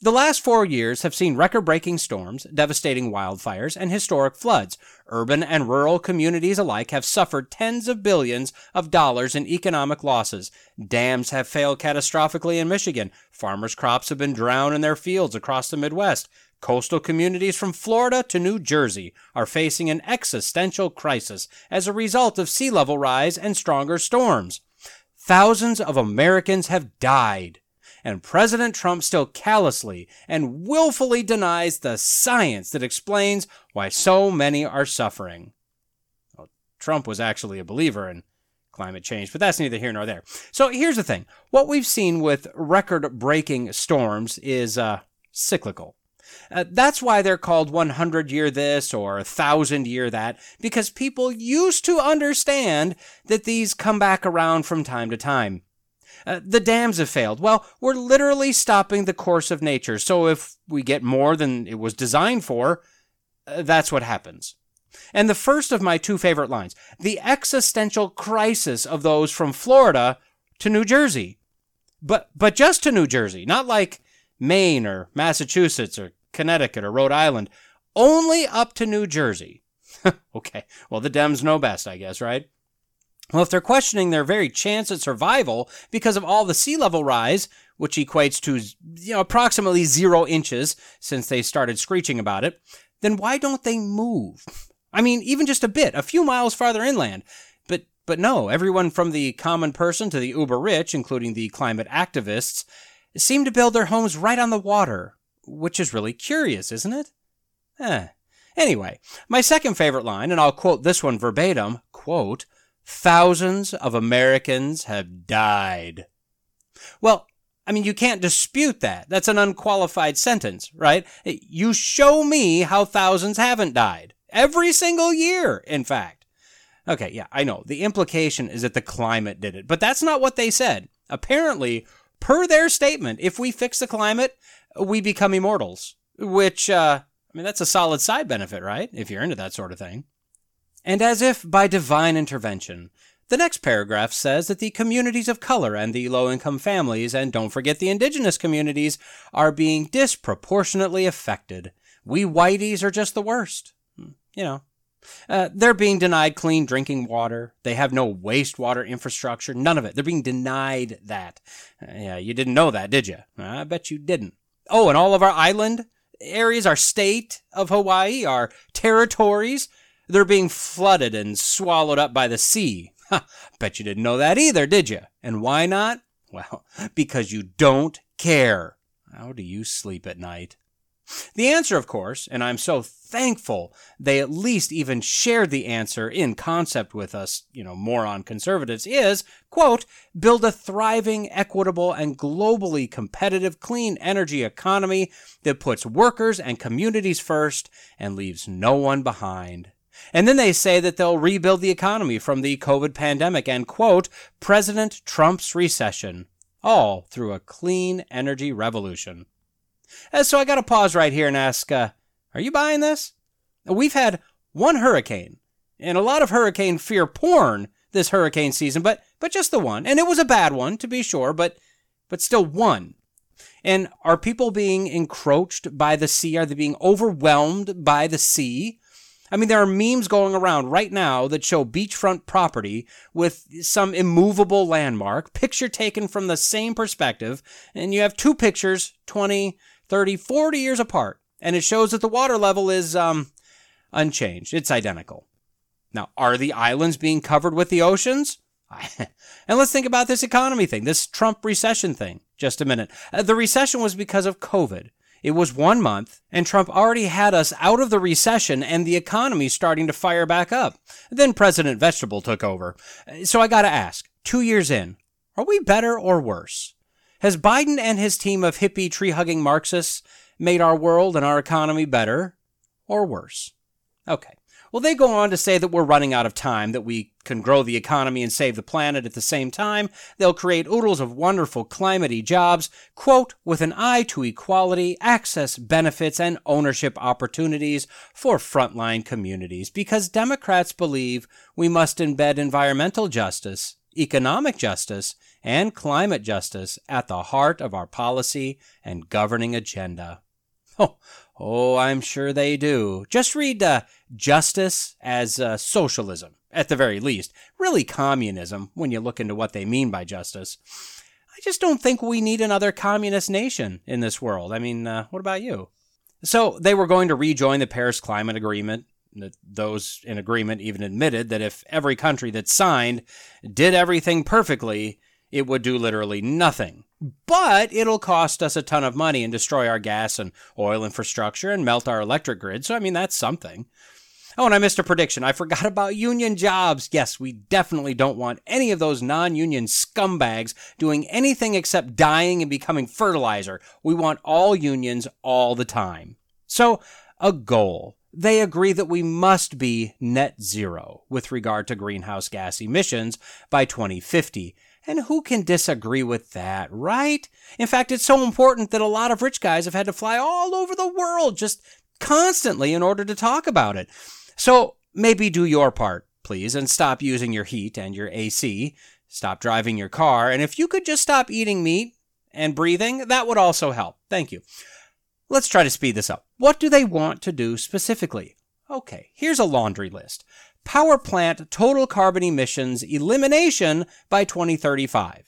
the last four years have seen record breaking storms, devastating wildfires, and historic floods. Urban and rural communities alike have suffered tens of billions of dollars in economic losses. Dams have failed catastrophically in Michigan. Farmers' crops have been drowned in their fields across the Midwest. Coastal communities from Florida to New Jersey are facing an existential crisis as a result of sea level rise and stronger storms. Thousands of Americans have died, and President Trump still callously and willfully denies the science that explains why so many are suffering. Well, Trump was actually a believer in climate change, but that's neither here nor there. So here's the thing what we've seen with record breaking storms is uh, cyclical. Uh, that's why they're called 100 year this or 1000 year that, because people used to understand that these come back around from time to time. Uh, the dams have failed. Well, we're literally stopping the course of nature. So if we get more than it was designed for, uh, that's what happens. And the first of my two favorite lines the existential crisis of those from Florida to New Jersey. But, but just to New Jersey, not like Maine or Massachusetts or Connecticut or Rhode Island, only up to New Jersey. okay, well, the Dems know best, I guess, right? Well, if they're questioning their very chance at survival because of all the sea level rise, which equates to you know approximately zero inches since they started screeching about it, then why don't they move? I mean, even just a bit, a few miles farther inland. But but no, everyone from the common person to the uber rich, including the climate activists, seem to build their homes right on the water which is really curious, isn't it? Eh. Anyway, my second favorite line, and I'll quote this one verbatim, quote, thousands of Americans have died. Well, I mean, you can't dispute that. That's an unqualified sentence, right? You show me how thousands haven't died. Every single year, in fact. Okay, yeah, I know. The implication is that the climate did it, but that's not what they said. Apparently, per their statement, if we fix the climate, we become immortals, which, uh, I mean, that's a solid side benefit, right? If you're into that sort of thing. And as if by divine intervention, the next paragraph says that the communities of color and the low income families, and don't forget the indigenous communities, are being disproportionately affected. We whiteys are just the worst. You know. Uh, they're being denied clean drinking water. They have no wastewater infrastructure. None of it. They're being denied that. Uh, yeah, you didn't know that, did you? I bet you didn't. Oh, and all of our island areas, our state of Hawaii, our territories, they're being flooded and swallowed up by the sea. Bet you didn't know that either, did you? And why not? Well, because you don't care. How do you sleep at night? The answer, of course, and I'm so thankful they at least even shared the answer in concept with us, you know, moron conservatives, is, quote, build a thriving, equitable, and globally competitive clean energy economy that puts workers and communities first and leaves no one behind. And then they say that they'll rebuild the economy from the COVID pandemic and, quote, President Trump's recession, all through a clean energy revolution. Uh, so I got to pause right here and ask, uh, are you buying this? We've had one hurricane and a lot of hurricane fear porn this hurricane season, but but just the one, and it was a bad one to be sure, but but still one. And are people being encroached by the sea? Are they being overwhelmed by the sea? I mean, there are memes going around right now that show beachfront property with some immovable landmark, picture taken from the same perspective, and you have two pictures 20, 30, 40 years apart, and it shows that the water level is um, unchanged. It's identical. Now, are the islands being covered with the oceans? and let's think about this economy thing, this Trump recession thing, just a minute. Uh, the recession was because of COVID. It was one month, and Trump already had us out of the recession and the economy starting to fire back up. Then President Vegetable took over. So I gotta ask, two years in, are we better or worse? Has Biden and his team of hippie tree hugging Marxists made our world and our economy better or worse? Okay. Well, they go on to say that we're running out of time, that we can grow the economy and save the planet at the same time. They'll create oodles of wonderful climatey jobs, quote, with an eye to equality, access, benefits, and ownership opportunities for frontline communities, because Democrats believe we must embed environmental justice, economic justice, and climate justice at the heart of our policy and governing agenda. Oh, oh, I'm sure they do. Just read uh, Justice as uh, Socialism, at the very least. Really, communism, when you look into what they mean by justice. I just don't think we need another communist nation in this world. I mean, uh, what about you? So they were going to rejoin the Paris Climate Agreement. Those in agreement even admitted that if every country that signed did everything perfectly, it would do literally nothing. But it'll cost us a ton of money and destroy our gas and oil infrastructure and melt our electric grid. So, I mean, that's something. Oh, and I missed a prediction. I forgot about union jobs. Yes, we definitely don't want any of those non union scumbags doing anything except dying and becoming fertilizer. We want all unions all the time. So, a goal. They agree that we must be net zero with regard to greenhouse gas emissions by 2050. And who can disagree with that, right? In fact, it's so important that a lot of rich guys have had to fly all over the world just constantly in order to talk about it. So maybe do your part, please, and stop using your heat and your AC. Stop driving your car. And if you could just stop eating meat and breathing, that would also help. Thank you. Let's try to speed this up. What do they want to do specifically? Okay, here's a laundry list power plant total carbon emissions elimination by 2035.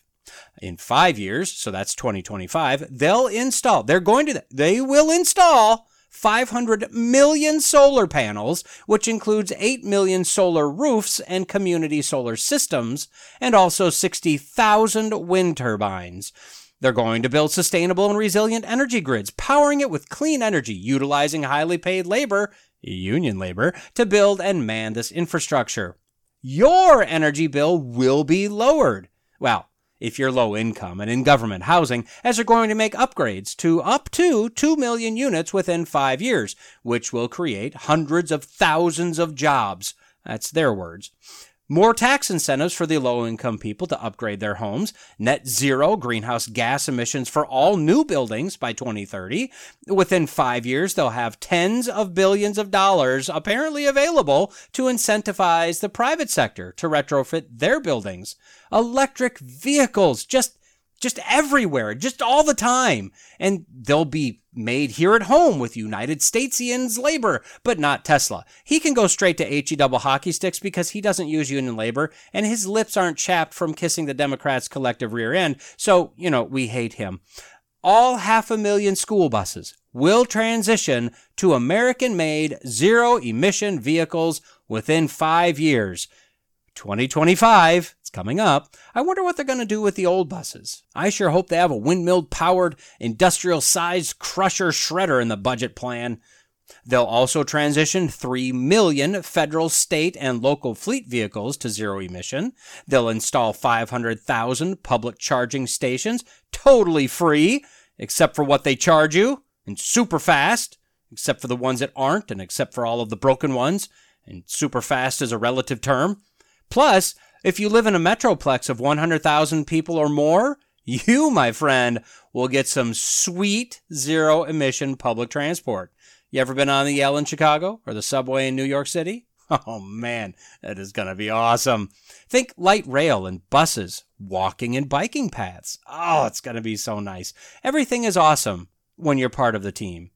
In five years, so that's 2025, they'll install, they're going to, they will install 500 million solar panels, which includes 8 million solar roofs and community solar systems, and also 60,000 wind turbines. They're going to build sustainable and resilient energy grids, powering it with clean energy, utilizing highly paid labor union labor, to build and man this infrastructure. your energy bill will be lowered. Well, if you're low income and in government housing, as they're going to make upgrades to up to 2 million units within five years, which will create hundreds of thousands of jobs. That's their words. More tax incentives for the low income people to upgrade their homes. Net zero greenhouse gas emissions for all new buildings by 2030. Within five years, they'll have tens of billions of dollars apparently available to incentivize the private sector to retrofit their buildings. Electric vehicles, just just everywhere, just all the time. And they'll be made here at home with United Statesians labor, but not Tesla. He can go straight to HE double hockey sticks because he doesn't use union labor and his lips aren't chapped from kissing the Democrats' collective rear end. So, you know, we hate him. All half a million school buses will transition to American made zero emission vehicles within five years. 2025, it's coming up. I wonder what they're going to do with the old buses. I sure hope they have a windmill powered, industrial sized crusher shredder in the budget plan. They'll also transition 3 million federal, state, and local fleet vehicles to zero emission. They'll install 500,000 public charging stations, totally free, except for what they charge you, and super fast, except for the ones that aren't, and except for all of the broken ones. And super fast is a relative term. Plus, if you live in a metroplex of 100,000 people or more, you, my friend, will get some sweet zero emission public transport. You ever been on the L in Chicago or the subway in New York City? Oh man, that is going to be awesome. Think light rail and buses, walking and biking paths. Oh, it's going to be so nice. Everything is awesome when you're part of the team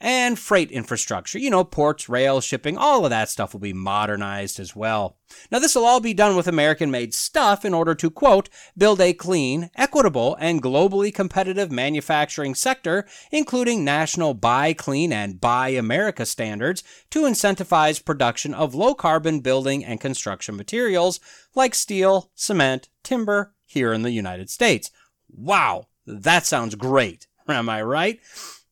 and freight infrastructure. You know, ports, rail, shipping, all of that stuff will be modernized as well. Now, this will all be done with American made stuff in order to, quote, build a clean, equitable, and globally competitive manufacturing sector, including national Buy Clean and Buy America standards to incentivize production of low carbon building and construction materials like steel, cement, timber here in the United States. Wow, that sounds great. Am I right?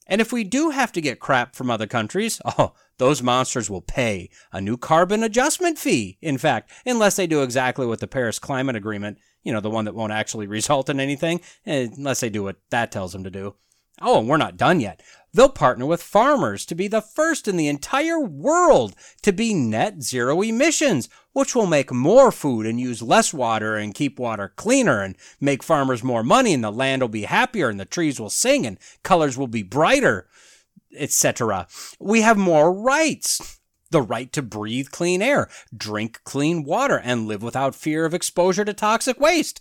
And if we do have to get crap from other countries, oh, those monsters will pay a new carbon adjustment fee, in fact, unless they do exactly what the Paris Climate Agreement, you know, the one that won't actually result in anything, eh, unless they do what that tells them to do. Oh, and we're not done yet. They'll partner with farmers to be the first in the entire world to be net zero emissions, which will make more food and use less water and keep water cleaner and make farmers more money and the land will be happier and the trees will sing and colors will be brighter, etc. We have more rights. The right to breathe clean air, drink clean water, and live without fear of exposure to toxic waste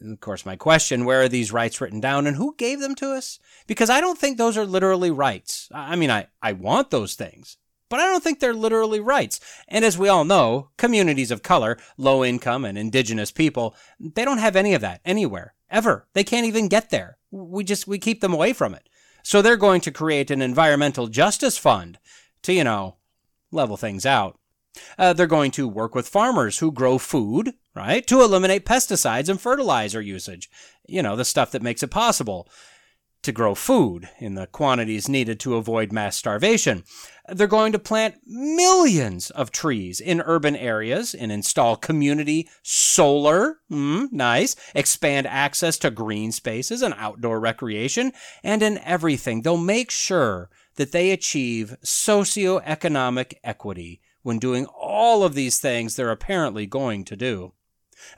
of course, my question where are these rights written down and who gave them to us? Because I don't think those are literally rights. I mean, I, I want those things, but I don't think they're literally rights. And as we all know, communities of color, low income, and indigenous people, they don't have any of that anywhere, ever. They can't even get there. We just, we keep them away from it. So they're going to create an environmental justice fund to, you know, level things out. Uh, they're going to work with farmers who grow food, right, to eliminate pesticides and fertilizer usage. You know, the stuff that makes it possible to grow food in the quantities needed to avoid mass starvation. They're going to plant millions of trees in urban areas and install community solar, mm, nice, expand access to green spaces and outdoor recreation, and in everything, they'll make sure that they achieve socioeconomic equity when doing all of these things they're apparently going to do.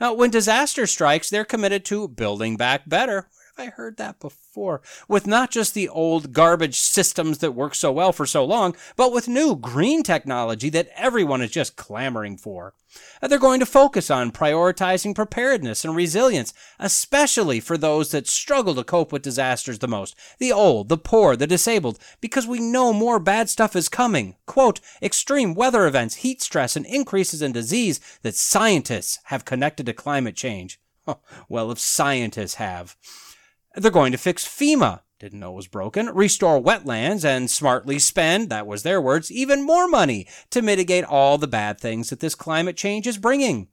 Now, when disaster strikes, they're committed to building back better. I heard that before? With not just the old garbage systems that work so well for so long, but with new green technology that everyone is just clamoring for. Uh, they're going to focus on prioritizing preparedness and resilience, especially for those that struggle to cope with disasters the most the old, the poor, the disabled, because we know more bad stuff is coming. Quote, extreme weather events, heat stress, and increases in disease that scientists have connected to climate change. well, if scientists have. They're going to fix FEMA, didn't know was broken, restore wetlands, and smartly spend, that was their words, even more money to mitigate all the bad things that this climate change is bringing.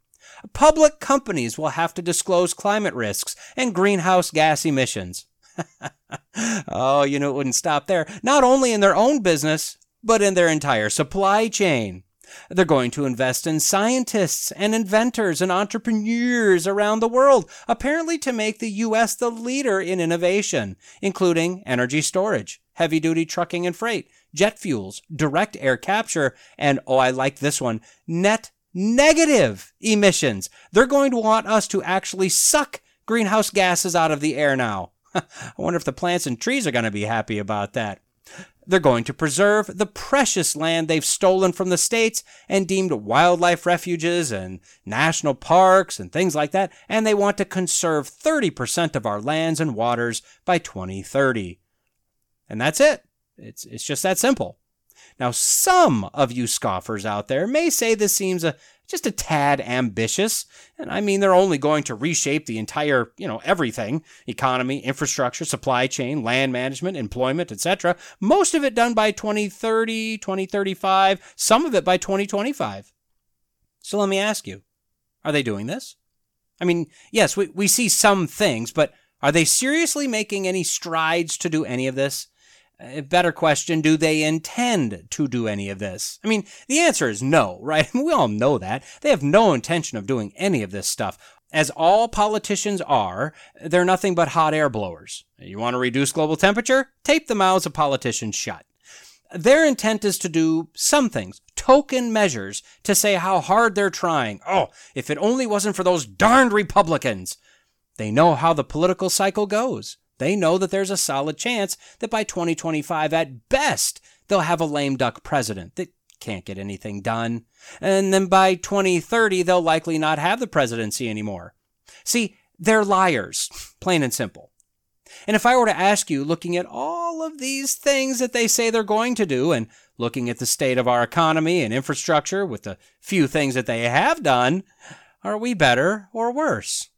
Public companies will have to disclose climate risks and greenhouse gas emissions. oh, you know, it wouldn't stop there. Not only in their own business, but in their entire supply chain. They're going to invest in scientists and inventors and entrepreneurs around the world, apparently to make the U.S. the leader in innovation, including energy storage, heavy duty trucking and freight, jet fuels, direct air capture, and oh, I like this one, net negative emissions. They're going to want us to actually suck greenhouse gases out of the air now. I wonder if the plants and trees are going to be happy about that. They're going to preserve the precious land they've stolen from the states and deemed wildlife refuges and national parks and things like that, and they want to conserve 30% of our lands and waters by 2030. And that's it. It's, it's just that simple. Now, some of you scoffers out there may say this seems a, just a tad ambitious, and I mean they're only going to reshape the entire, you know, everything, economy, infrastructure, supply chain, land management, employment, etc. Most of it done by 2030, 2035, some of it by 2025. So let me ask you, are they doing this? I mean, yes, we, we see some things, but are they seriously making any strides to do any of this? A better question, do they intend to do any of this? I mean, the answer is no, right? We all know that. They have no intention of doing any of this stuff. As all politicians are, they're nothing but hot air blowers. You want to reduce global temperature? Tape the mouths of politicians shut. Their intent is to do some things, token measures, to say how hard they're trying. Oh, if it only wasn't for those darned Republicans. They know how the political cycle goes. They know that there's a solid chance that by 2025, at best, they'll have a lame duck president that can't get anything done. And then by 2030, they'll likely not have the presidency anymore. See, they're liars, plain and simple. And if I were to ask you, looking at all of these things that they say they're going to do, and looking at the state of our economy and infrastructure with the few things that they have done, are we better or worse?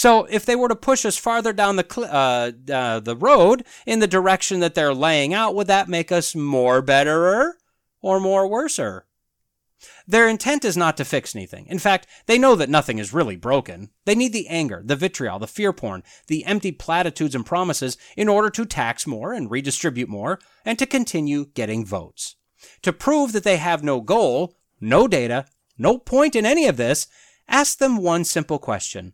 So if they were to push us farther down the cl- uh, uh, the road in the direction that they're laying out, would that make us more betterer or more worser? Their intent is not to fix anything. In fact, they know that nothing is really broken. They need the anger, the vitriol, the fear porn, the empty platitudes and promises in order to tax more and redistribute more and to continue getting votes. To prove that they have no goal, no data, no point in any of this, ask them one simple question.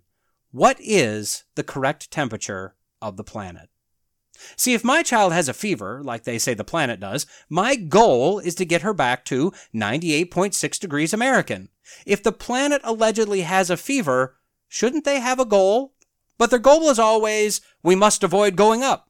What is the correct temperature of the planet? See, if my child has a fever, like they say the planet does, my goal is to get her back to 98.6 degrees American. If the planet allegedly has a fever, shouldn't they have a goal? But their goal is always, we must avoid going up.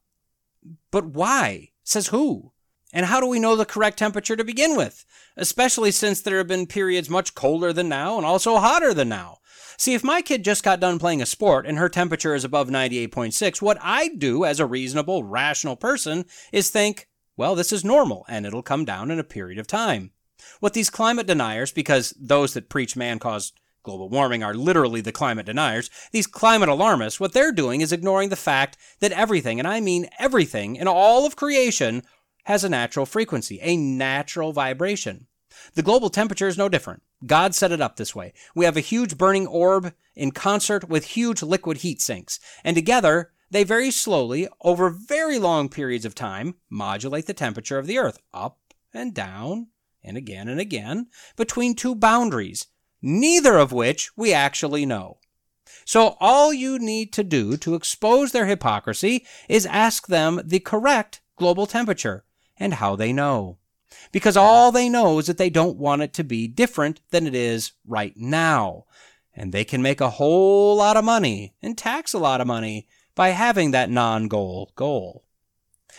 But why? Says who? And how do we know the correct temperature to begin with? Especially since there have been periods much colder than now and also hotter than now. See, if my kid just got done playing a sport and her temperature is above 98.6, what I'd do as a reasonable, rational person is think, well, this is normal and it'll come down in a period of time. What these climate deniers, because those that preach man caused global warming are literally the climate deniers, these climate alarmists, what they're doing is ignoring the fact that everything, and I mean everything, in all of creation has a natural frequency, a natural vibration. The global temperature is no different. God set it up this way. We have a huge burning orb in concert with huge liquid heat sinks, and together they very slowly, over very long periods of time, modulate the temperature of the Earth up and down and again and again between two boundaries, neither of which we actually know. So all you need to do to expose their hypocrisy is ask them the correct global temperature and how they know because all they know is that they don't want it to be different than it is right now. And they can make a whole lot of money and tax a lot of money by having that non goal goal.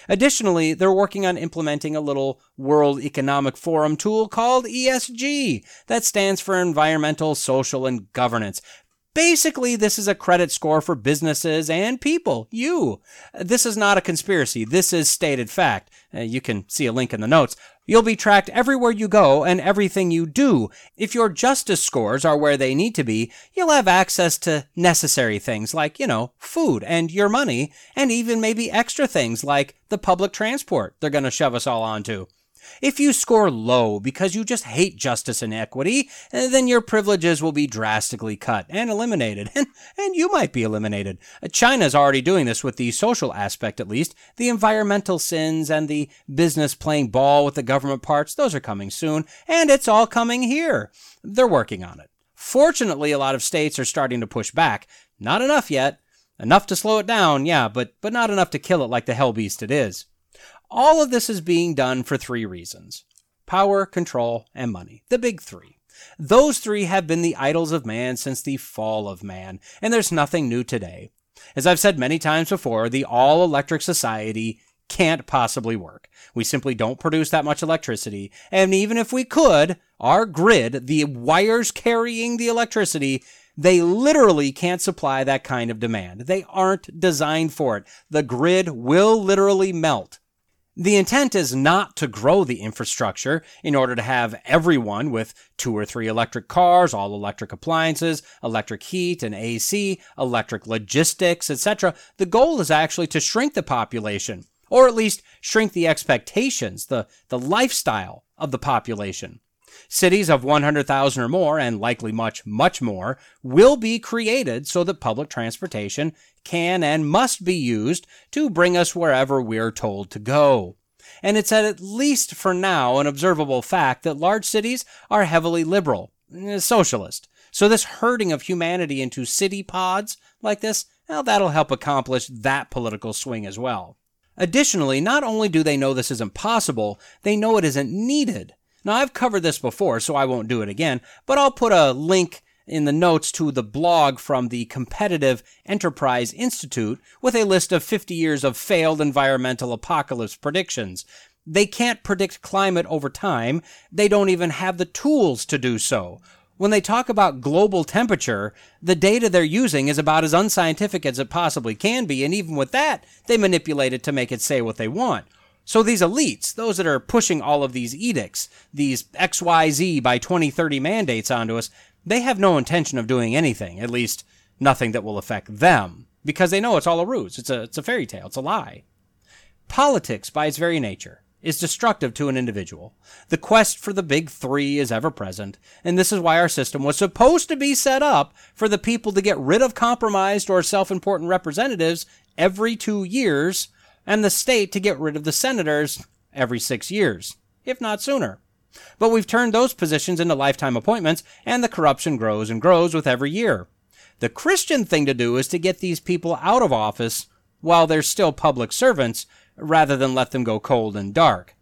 Additionally, they're working on implementing a little World Economic Forum tool called ESG that stands for Environmental, Social, and Governance. Basically, this is a credit score for businesses and people. You. This is not a conspiracy. This is stated fact. Uh, you can see a link in the notes. You'll be tracked everywhere you go and everything you do. If your justice scores are where they need to be, you'll have access to necessary things like, you know, food and your money, and even maybe extra things like the public transport they're going to shove us all onto. If you score low because you just hate justice and equity, then your privileges will be drastically cut and eliminated. And, and you might be eliminated. China's already doing this with the social aspect, at least. The environmental sins and the business playing ball with the government parts, those are coming soon. And it's all coming here. They're working on it. Fortunately, a lot of states are starting to push back. Not enough yet. Enough to slow it down, yeah, but, but not enough to kill it like the hell beast it is. All of this is being done for three reasons power, control, and money. The big three. Those three have been the idols of man since the fall of man, and there's nothing new today. As I've said many times before, the all electric society can't possibly work. We simply don't produce that much electricity, and even if we could, our grid, the wires carrying the electricity, they literally can't supply that kind of demand. They aren't designed for it. The grid will literally melt. The intent is not to grow the infrastructure in order to have everyone with two or three electric cars, all electric appliances, electric heat and AC, electric logistics, etc. The goal is actually to shrink the population, or at least shrink the expectations, the, the lifestyle of the population. Cities of 100,000 or more, and likely much, much more, will be created so that public transportation can and must be used to bring us wherever we're told to go. And it's at least for now an observable fact that large cities are heavily liberal, eh, socialist. So this herding of humanity into city pods like this, well, that'll help accomplish that political swing as well. Additionally, not only do they know this isn't possible, they know it isn't needed. Now, I've covered this before, so I won't do it again, but I'll put a link in the notes to the blog from the Competitive Enterprise Institute with a list of 50 years of failed environmental apocalypse predictions. They can't predict climate over time. They don't even have the tools to do so. When they talk about global temperature, the data they're using is about as unscientific as it possibly can be, and even with that, they manipulate it to make it say what they want. So these elites, those that are pushing all of these edicts, these XYZ by 2030 mandates onto us, they have no intention of doing anything, at least nothing that will affect them, because they know it's all a ruse. It's a, it's a fairy tale. It's a lie. Politics, by its very nature, is destructive to an individual. The quest for the big three is ever present, and this is why our system was supposed to be set up for the people to get rid of compromised or self important representatives every two years and the state to get rid of the senators every six years, if not sooner. But we've turned those positions into lifetime appointments, and the corruption grows and grows with every year. The Christian thing to do is to get these people out of office while they're still public servants, rather than let them go cold and dark.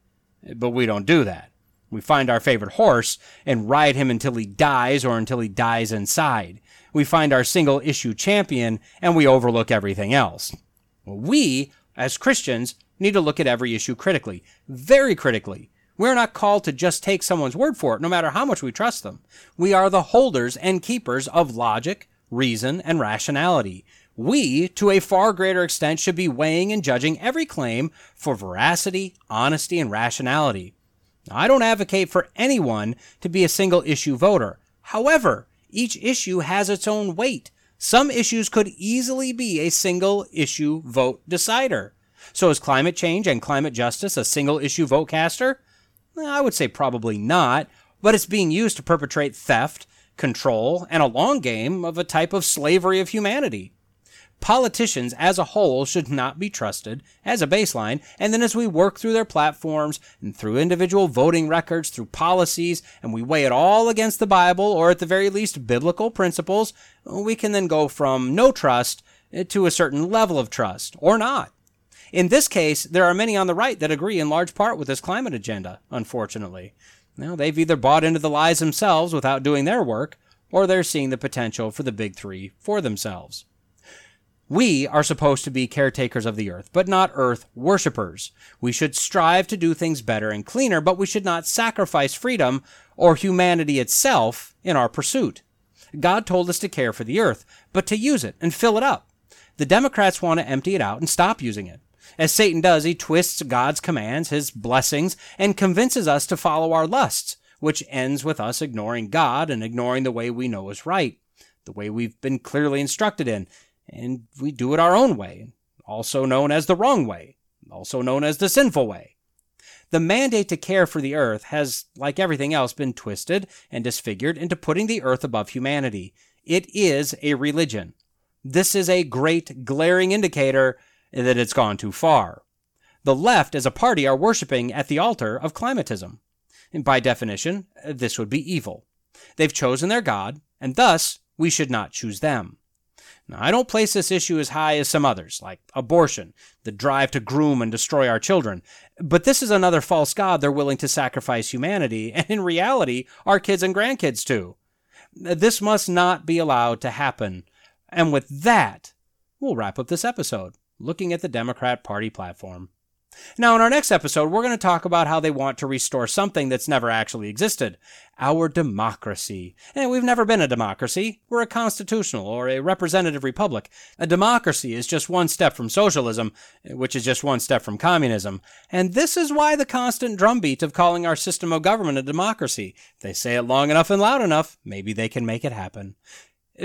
But we don't do that. We find our favorite horse and ride him until he dies or until he dies inside. We find our single issue champion and we overlook everything else. We as Christians, need to look at every issue critically, very critically. We're not called to just take someone's word for it, no matter how much we trust them. We are the holders and keepers of logic, reason, and rationality. We, to a far greater extent, should be weighing and judging every claim for veracity, honesty, and rationality. I don't advocate for anyone to be a single issue voter. However, each issue has its own weight. Some issues could easily be a single issue vote decider. So is climate change and climate justice a single issue vote caster? Eh, I would say probably not, but it's being used to perpetrate theft, control, and a long game of a type of slavery of humanity. Politicians as a whole should not be trusted as a baseline, and then as we work through their platforms and through individual voting records, through policies, and we weigh it all against the Bible or at the very least biblical principles, we can then go from no trust eh, to a certain level of trust, or not. In this case, there are many on the right that agree in large part with this climate agenda, unfortunately. Now, they've either bought into the lies themselves without doing their work, or they're seeing the potential for the big three for themselves. We are supposed to be caretakers of the earth, but not earth worshippers. We should strive to do things better and cleaner, but we should not sacrifice freedom or humanity itself in our pursuit. God told us to care for the earth, but to use it and fill it up. The Democrats want to empty it out and stop using it. As Satan does, he twists God's commands, his blessings, and convinces us to follow our lusts, which ends with us ignoring God and ignoring the way we know is right, the way we've been clearly instructed in, and we do it our own way, also known as the wrong way, also known as the sinful way. The mandate to care for the earth has, like everything else, been twisted and disfigured into putting the earth above humanity. It is a religion. This is a great glaring indicator that it's gone too far. The left as a party are worshiping at the altar of climatism. And by definition, this would be evil. They've chosen their God, and thus we should not choose them. Now, I don't place this issue as high as some others, like abortion, the drive to groom and destroy our children. But this is another false god they're willing to sacrifice humanity, and in reality, our kids and grandkids too. This must not be allowed to happen. And with that, we'll wrap up this episode, looking at the Democrat Party platform. Now, in our next episode, we're going to talk about how they want to restore something that's never actually existed our democracy. And we've never been a democracy. We're a constitutional or a representative republic. A democracy is just one step from socialism, which is just one step from communism. And this is why the constant drumbeat of calling our system of government a democracy. If they say it long enough and loud enough, maybe they can make it happen.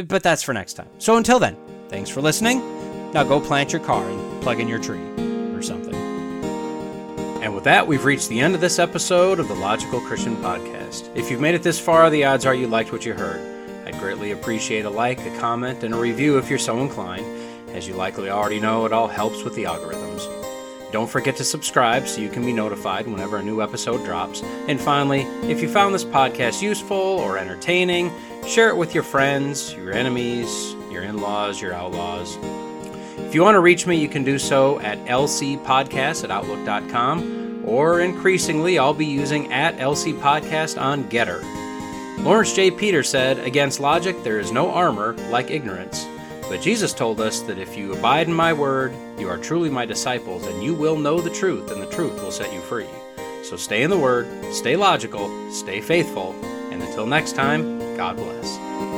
But that's for next time. So until then, thanks for listening. Now go plant your car and plug in your tree. And with that, we've reached the end of this episode of the Logical Christian Podcast. If you've made it this far, the odds are you liked what you heard. I'd greatly appreciate a like, a comment, and a review if you're so inclined. As you likely already know, it all helps with the algorithms. Don't forget to subscribe so you can be notified whenever a new episode drops. And finally, if you found this podcast useful or entertaining, share it with your friends, your enemies, your in laws, your outlaws. If you want to reach me, you can do so at lcpodcast at outlook.com, or increasingly, I'll be using at lcpodcast on GETTR. Laurence J. Peter said, Against logic there is no armor like ignorance. But Jesus told us that if you abide in my word, you are truly my disciples, and you will know the truth, and the truth will set you free. So stay in the word, stay logical, stay faithful, and until next time, God bless.